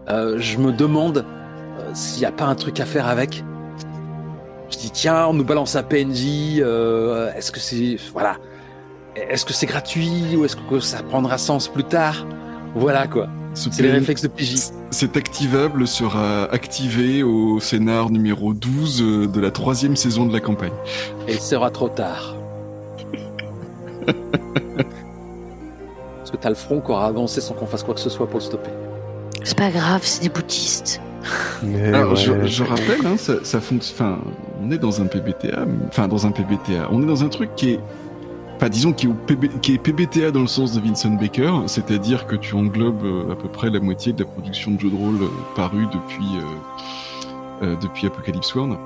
Je me demande s'il n'y a pas un truc à faire avec. Je dis tiens, on nous balance un PNJ. euh, est-ce que c'est voilà, est-ce que c'est gratuit ou est-ce que ça prendra sens plus tard? Voilà quoi.
Ce
C'est les réflexes de PJ.
Cet activable sera activé au scénar numéro 12 euh, de la troisième saison de la campagne.
Et il sera trop tard. (laughs) Parce que t'as le front qui aura avancé sans qu'on fasse quoi que ce soit pour le stopper.
C'est pas grave, c'est des bouddhistes.
Mais
Alors, je,
ouais.
je rappelle, hein, ça, ça fonctionne. Enfin, on est dans un PBTA, enfin dans un PBTA. On est dans un truc qui est, enfin disons qui est, au PB qui est PBTA dans le sens de Vincent Baker, c'est-à-dire que tu englobes euh, à peu près la moitié de la production de jeux de rôle euh, parue depuis euh, euh, depuis Apocalypse World.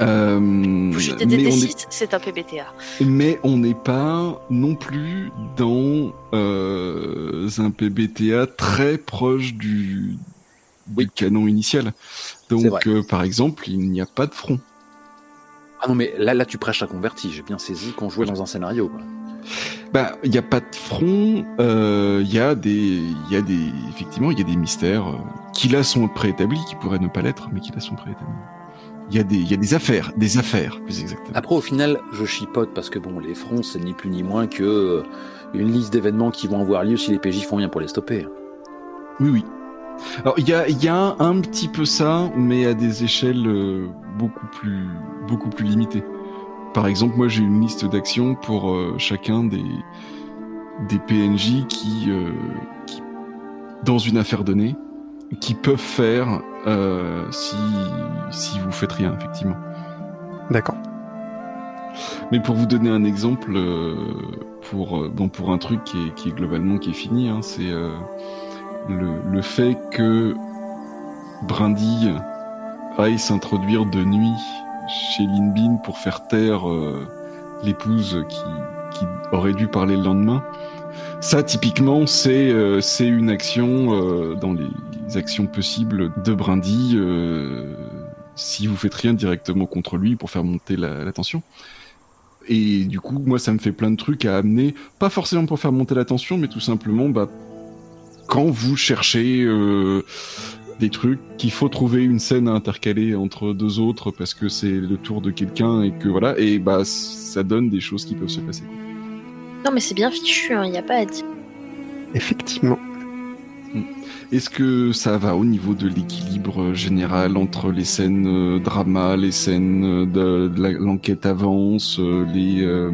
Euh,
Bouger des
mais, on
DD6,
est-
c'est un PBTA.
mais on n'est pas non plus dans euh, un PBTA très proche du, du
Oui.
canon initial. Donc, euh, par exemple, il n'y a pas de front.
Ah non, mais là, là, tu prêches un converti. J'ai bien saisi qu'on jouait dans un scénario. quoi.
Bah, il n'y a pas de front. euh, Il y a des, il y a des, effectivement, il y a des mystères euh, qui là sont préétablis, qui pourraient ne pas l'être, mais qui là sont préétablis. Il y a des, il y a des affaires, des affaires, plus exactement.
Après, au final, je chipote parce que bon, les fronts, c'est ni plus ni moins que une liste d'événements qui vont avoir lieu si les PJ font rien pour les stopper.
Oui, oui. Alors, il y a, il y a un petit peu ça, mais à des échelles euh, beaucoup plus, beaucoup plus limitées. Par exemple, moi, j'ai une liste d'actions pour euh, chacun des, des PNJ qui, euh, qui, dans une affaire donnée, qui peuvent faire si, si vous faites rien, effectivement.
D'accord.
Mais pour vous donner un exemple, pour, bon, pour un truc qui est, qui est globalement qui est fini, hein, c'est le, le fait que Brindille aille s'introduire de nuit chez Linbin pour faire taire euh, l'épouse qui, qui aurait dû parler le lendemain. Ça, typiquement, c'est euh, une action euh, dans les actions possibles de Brindille euh, si vous faites rien directement contre lui pour faire monter la, la tension. Et du coup, moi, ça me fait plein de trucs à amener, pas forcément pour faire monter la tension, mais tout simplement, bah, quand vous cherchez euh, des trucs, qu'il faut trouver une scène à intercaler entre deux autres parce que c'est le tour de quelqu'un et que voilà, et bah, ça donne des choses qui peuvent se passer.
Non, mais c'est bien fichu, il n'y a pas à dire.
Effectivement.
Est-ce que ça va au niveau de l'équilibre général entre les scènes euh, drama, les scènes euh, de, l'enquête avance, euh, les... euh,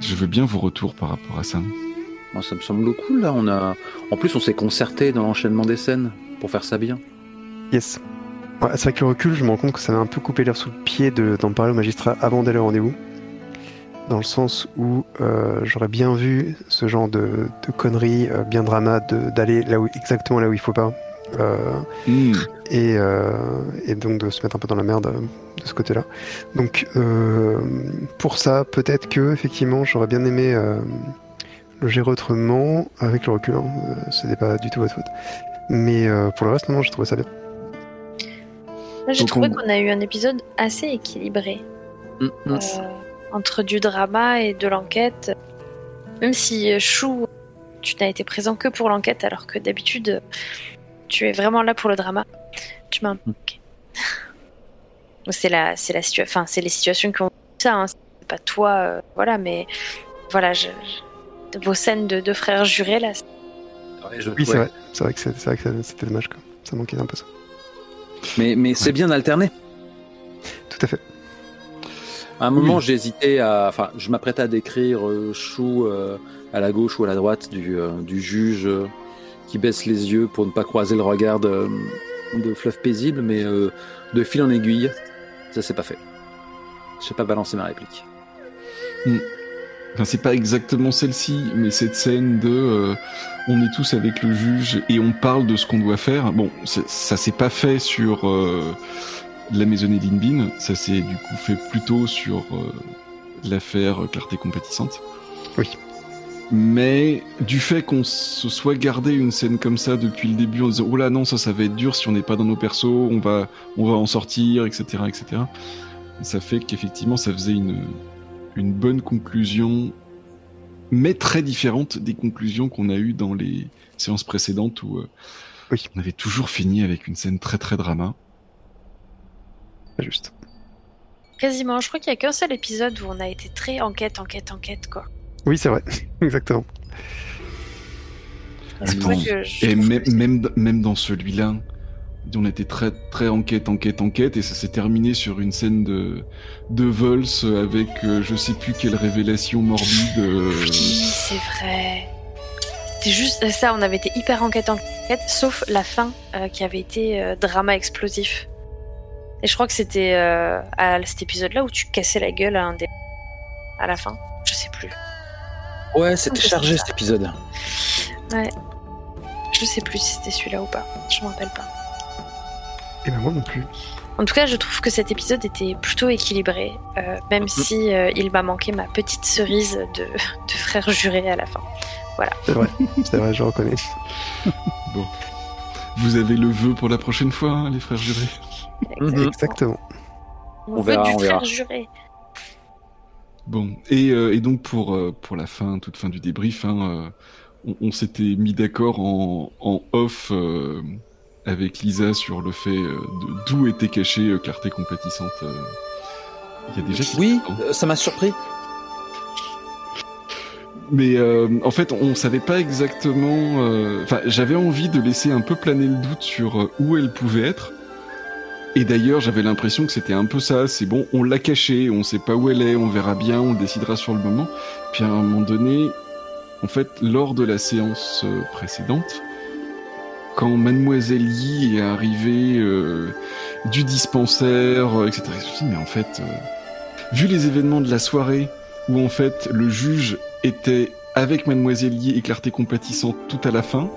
Je veux bien vos retours par rapport à ça.
Moi, ça me semble cool, là. On a... En plus, on s'est concerté dans l'enchaînement des scènes pour faire ça bien.
Yes. Ouais, c'est vrai que le recul, je me rends compte que ça m'a un peu coupé l'air sous le pied de- d'en parler au magistrat avant d'aller au rendez-vous. Dans le sens où euh, j'aurais bien vu ce genre de, de conneries, euh, bien drama, de- d'aller là où, exactement là où il faut pas. Euh,
Hmm.
et, euh, et donc de se mettre un peu dans la merde euh, de ce côté-là. Donc pour ça, peut-être que effectivement, j'aurais bien aimé le gérer autrement avec le recul. Hein. Euh, Ce n'est pas du tout votre faute. Mais euh, pour le reste, non, j'ai trouvé ça bien.
J'ai trouvé
on-
qu'on a eu un épisode assez équilibré.
Mm, mm.
euh, entre du drama et de l'enquête. Même si euh, Chou, tu n'as été présent que pour l'enquête, alors que d'habitude, euh, tu es vraiment là pour le drama. Tu m'as un peu manqué. Bon, c'est la, c'est la situa- enfin, c'est les situations qui ont ça. Hein. C'est pas toi, euh, voilà, mais voilà, je, je- vos scènes de, de frères jurés là. c'est-
Ouais, je-
Oui, c'est
ouais.
vrai. C'est vrai que c'était dommage. Quoi. Ça manquait un peu ça.
Mais, mais c'est bien d'alterner.
Tout à fait.
À un moment,
Oui.
j'ai hésité à. Enfin, je m'apprêtais à décrire euh, Chou euh, à la gauche ou à la droite du, euh, du juge euh, qui baisse les yeux pour ne pas croiser le regard de, de fleuve paisible, mais euh, de fil en aiguille, ça s'est pas fait. Je sais pas balancer ma réplique.
Enfin, c'est pas exactement celle-ci, mais cette scène de euh, on est tous avec le juge et on parle de ce qu'on doit faire. Bon, ça s'est pas fait sur euh, la maisonnée Linbin, ça s'est du coup fait plutôt sur euh, l'affaire Clarté compétissante.
Oui.
Mais du fait qu'on se soit gardé une scène comme ça depuis le début en disant oh là non ça ça va être dur si on n'est pas dans nos persos, on va on va en sortir etc etc. Ça fait qu'effectivement ça faisait une une bonne conclusion, mais très différente des conclusions qu'on a eues dans les séances précédentes où euh,
Oui.
on avait toujours fini avec une scène très très drama.
Pas juste.
Quasiment, je crois qu'il y a qu'un seul épisode où on a été très enquête, enquête, enquête, quoi.
Oui, c'est vrai. (laughs) Exactement.
Attends,
que je
Et même, même, même dans celui-là, on était très très enquête, enquête, enquête, et ça s'est terminé sur une scène de, de Vols avec euh, je sais plus quelle révélation morbide. euh,
Oui, c'est vrai. C'était juste ça, on avait été hyper enquête enquête, sauf la fin euh, qui avait été euh, drama explosif. Et je crois que c'était euh, à cet épisode-là où tu cassais la gueule à un des. à la fin. Je sais plus.
Ouais, c'était chargé cet épisode.
Je sais plus si c'était celui-là ou pas. Je m'en rappelle pas.
Et ben moi non plus.
En tout cas, je trouve que cet épisode était plutôt équilibré, euh, même si euh, il m'a manqué ma petite cerise de, (laughs) de frère juré à la fin.
C'est vrai, c'est vrai, je reconnais. (laughs)
Vous avez le vœu pour la prochaine fois, hein, les frères jurés.
Exactement.
On,
On
veut
verra,
du
on
frère
verra.
juré.
Bon, et, euh, et donc pour, euh, pour la fin, toute fin du débrief, hein, euh, on, on s'était mis d'accord en, en off euh, avec Lisa sur le fait euh, de- d'où était cachée euh, Clarté compatissante. euh. Il y a déjà
Oui, ça m'a surpris.
Mais euh, en fait, on savait pas exactement. euh, Enfin, j'avais envie de laisser un peu planer le doute sur où elle pouvait être. Et d'ailleurs, j'avais l'impression que c'était un peu ça. C'est bon, on l'a cachée, on sait pas où elle est, on verra bien, on décidera sur le moment. Puis à un moment donné, en fait, lors de la séance précédente, quand Mademoiselle Yi est arrivée euh, du dispensaire, euh, etc., mais en fait, euh, vu les événements de la soirée, où en fait le juge était avec Mademoiselle Yi et Clarté compatissante tout à la fin,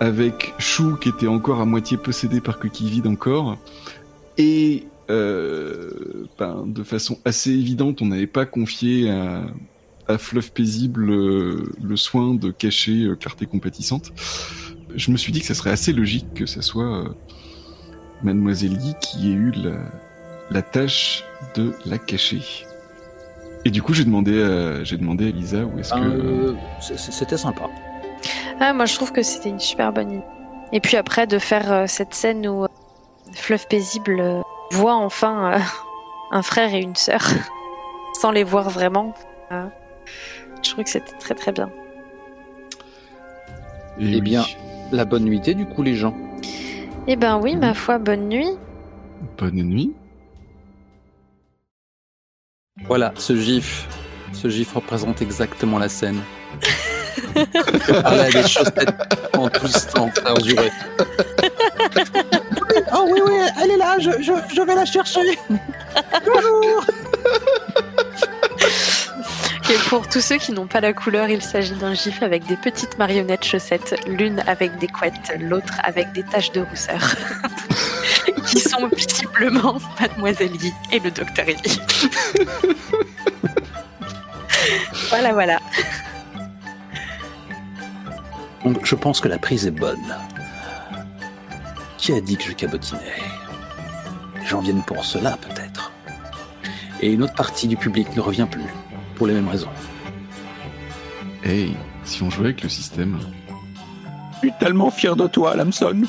avec Chou qui était encore à moitié possédé par Coquille Vide encore, et euh, ben, de façon assez évidente, on n'avait pas confié à, à Fluff Paisible euh, le soin de cacher euh, Clarté compatissante. Je me suis dit que ça serait assez logique que ce soit euh, Mademoiselle Yi qui ait eu la, la tâche de la cacher. Et du coup, j'ai demandé, à, j'ai demandé à Lisa où est-ce que.
Euh, C'était sympa.
Ah, moi, je trouve que c'était une super bonne idée. Et puis après, de faire euh, cette scène où euh, Fluff Paisible euh, voit enfin euh, un frère et une sœur, (laughs) sans les voir vraiment. euh, je trouve que c'était très très bien.
Et
Eh
oui.
bien. La bonne nuitée, du coup, les gens.
Eh ben oui, ma foi, bonne nuit.
Bonne nuit.
Voilà, ce gif. Ce gif représente exactement la scène. (laughs) Parler à des chaussettes en tout temps.
Oh oui, oui, elle est là, je, je, je vais la chercher. Bonjour. (laughs)
Et pour tous ceux qui n'ont pas la couleur, il s'agit d'un gif avec des petites marionnettes chaussettes, l'une avec des couettes, l'autre avec des taches de rousseur, (laughs) qui sont visiblement Mademoiselle Yi et le Docteur Yi. (laughs) voilà, voilà.
Donc, je pense que la prise est bonne. Qui a dit que je cabotinais? Les gens viennent pour cela, peut-être. Et une autre partie du public ne revient plus, pour les mêmes raisons.
Hey, si on jouait avec le système.
Je suis tellement fier de toi, Lamson.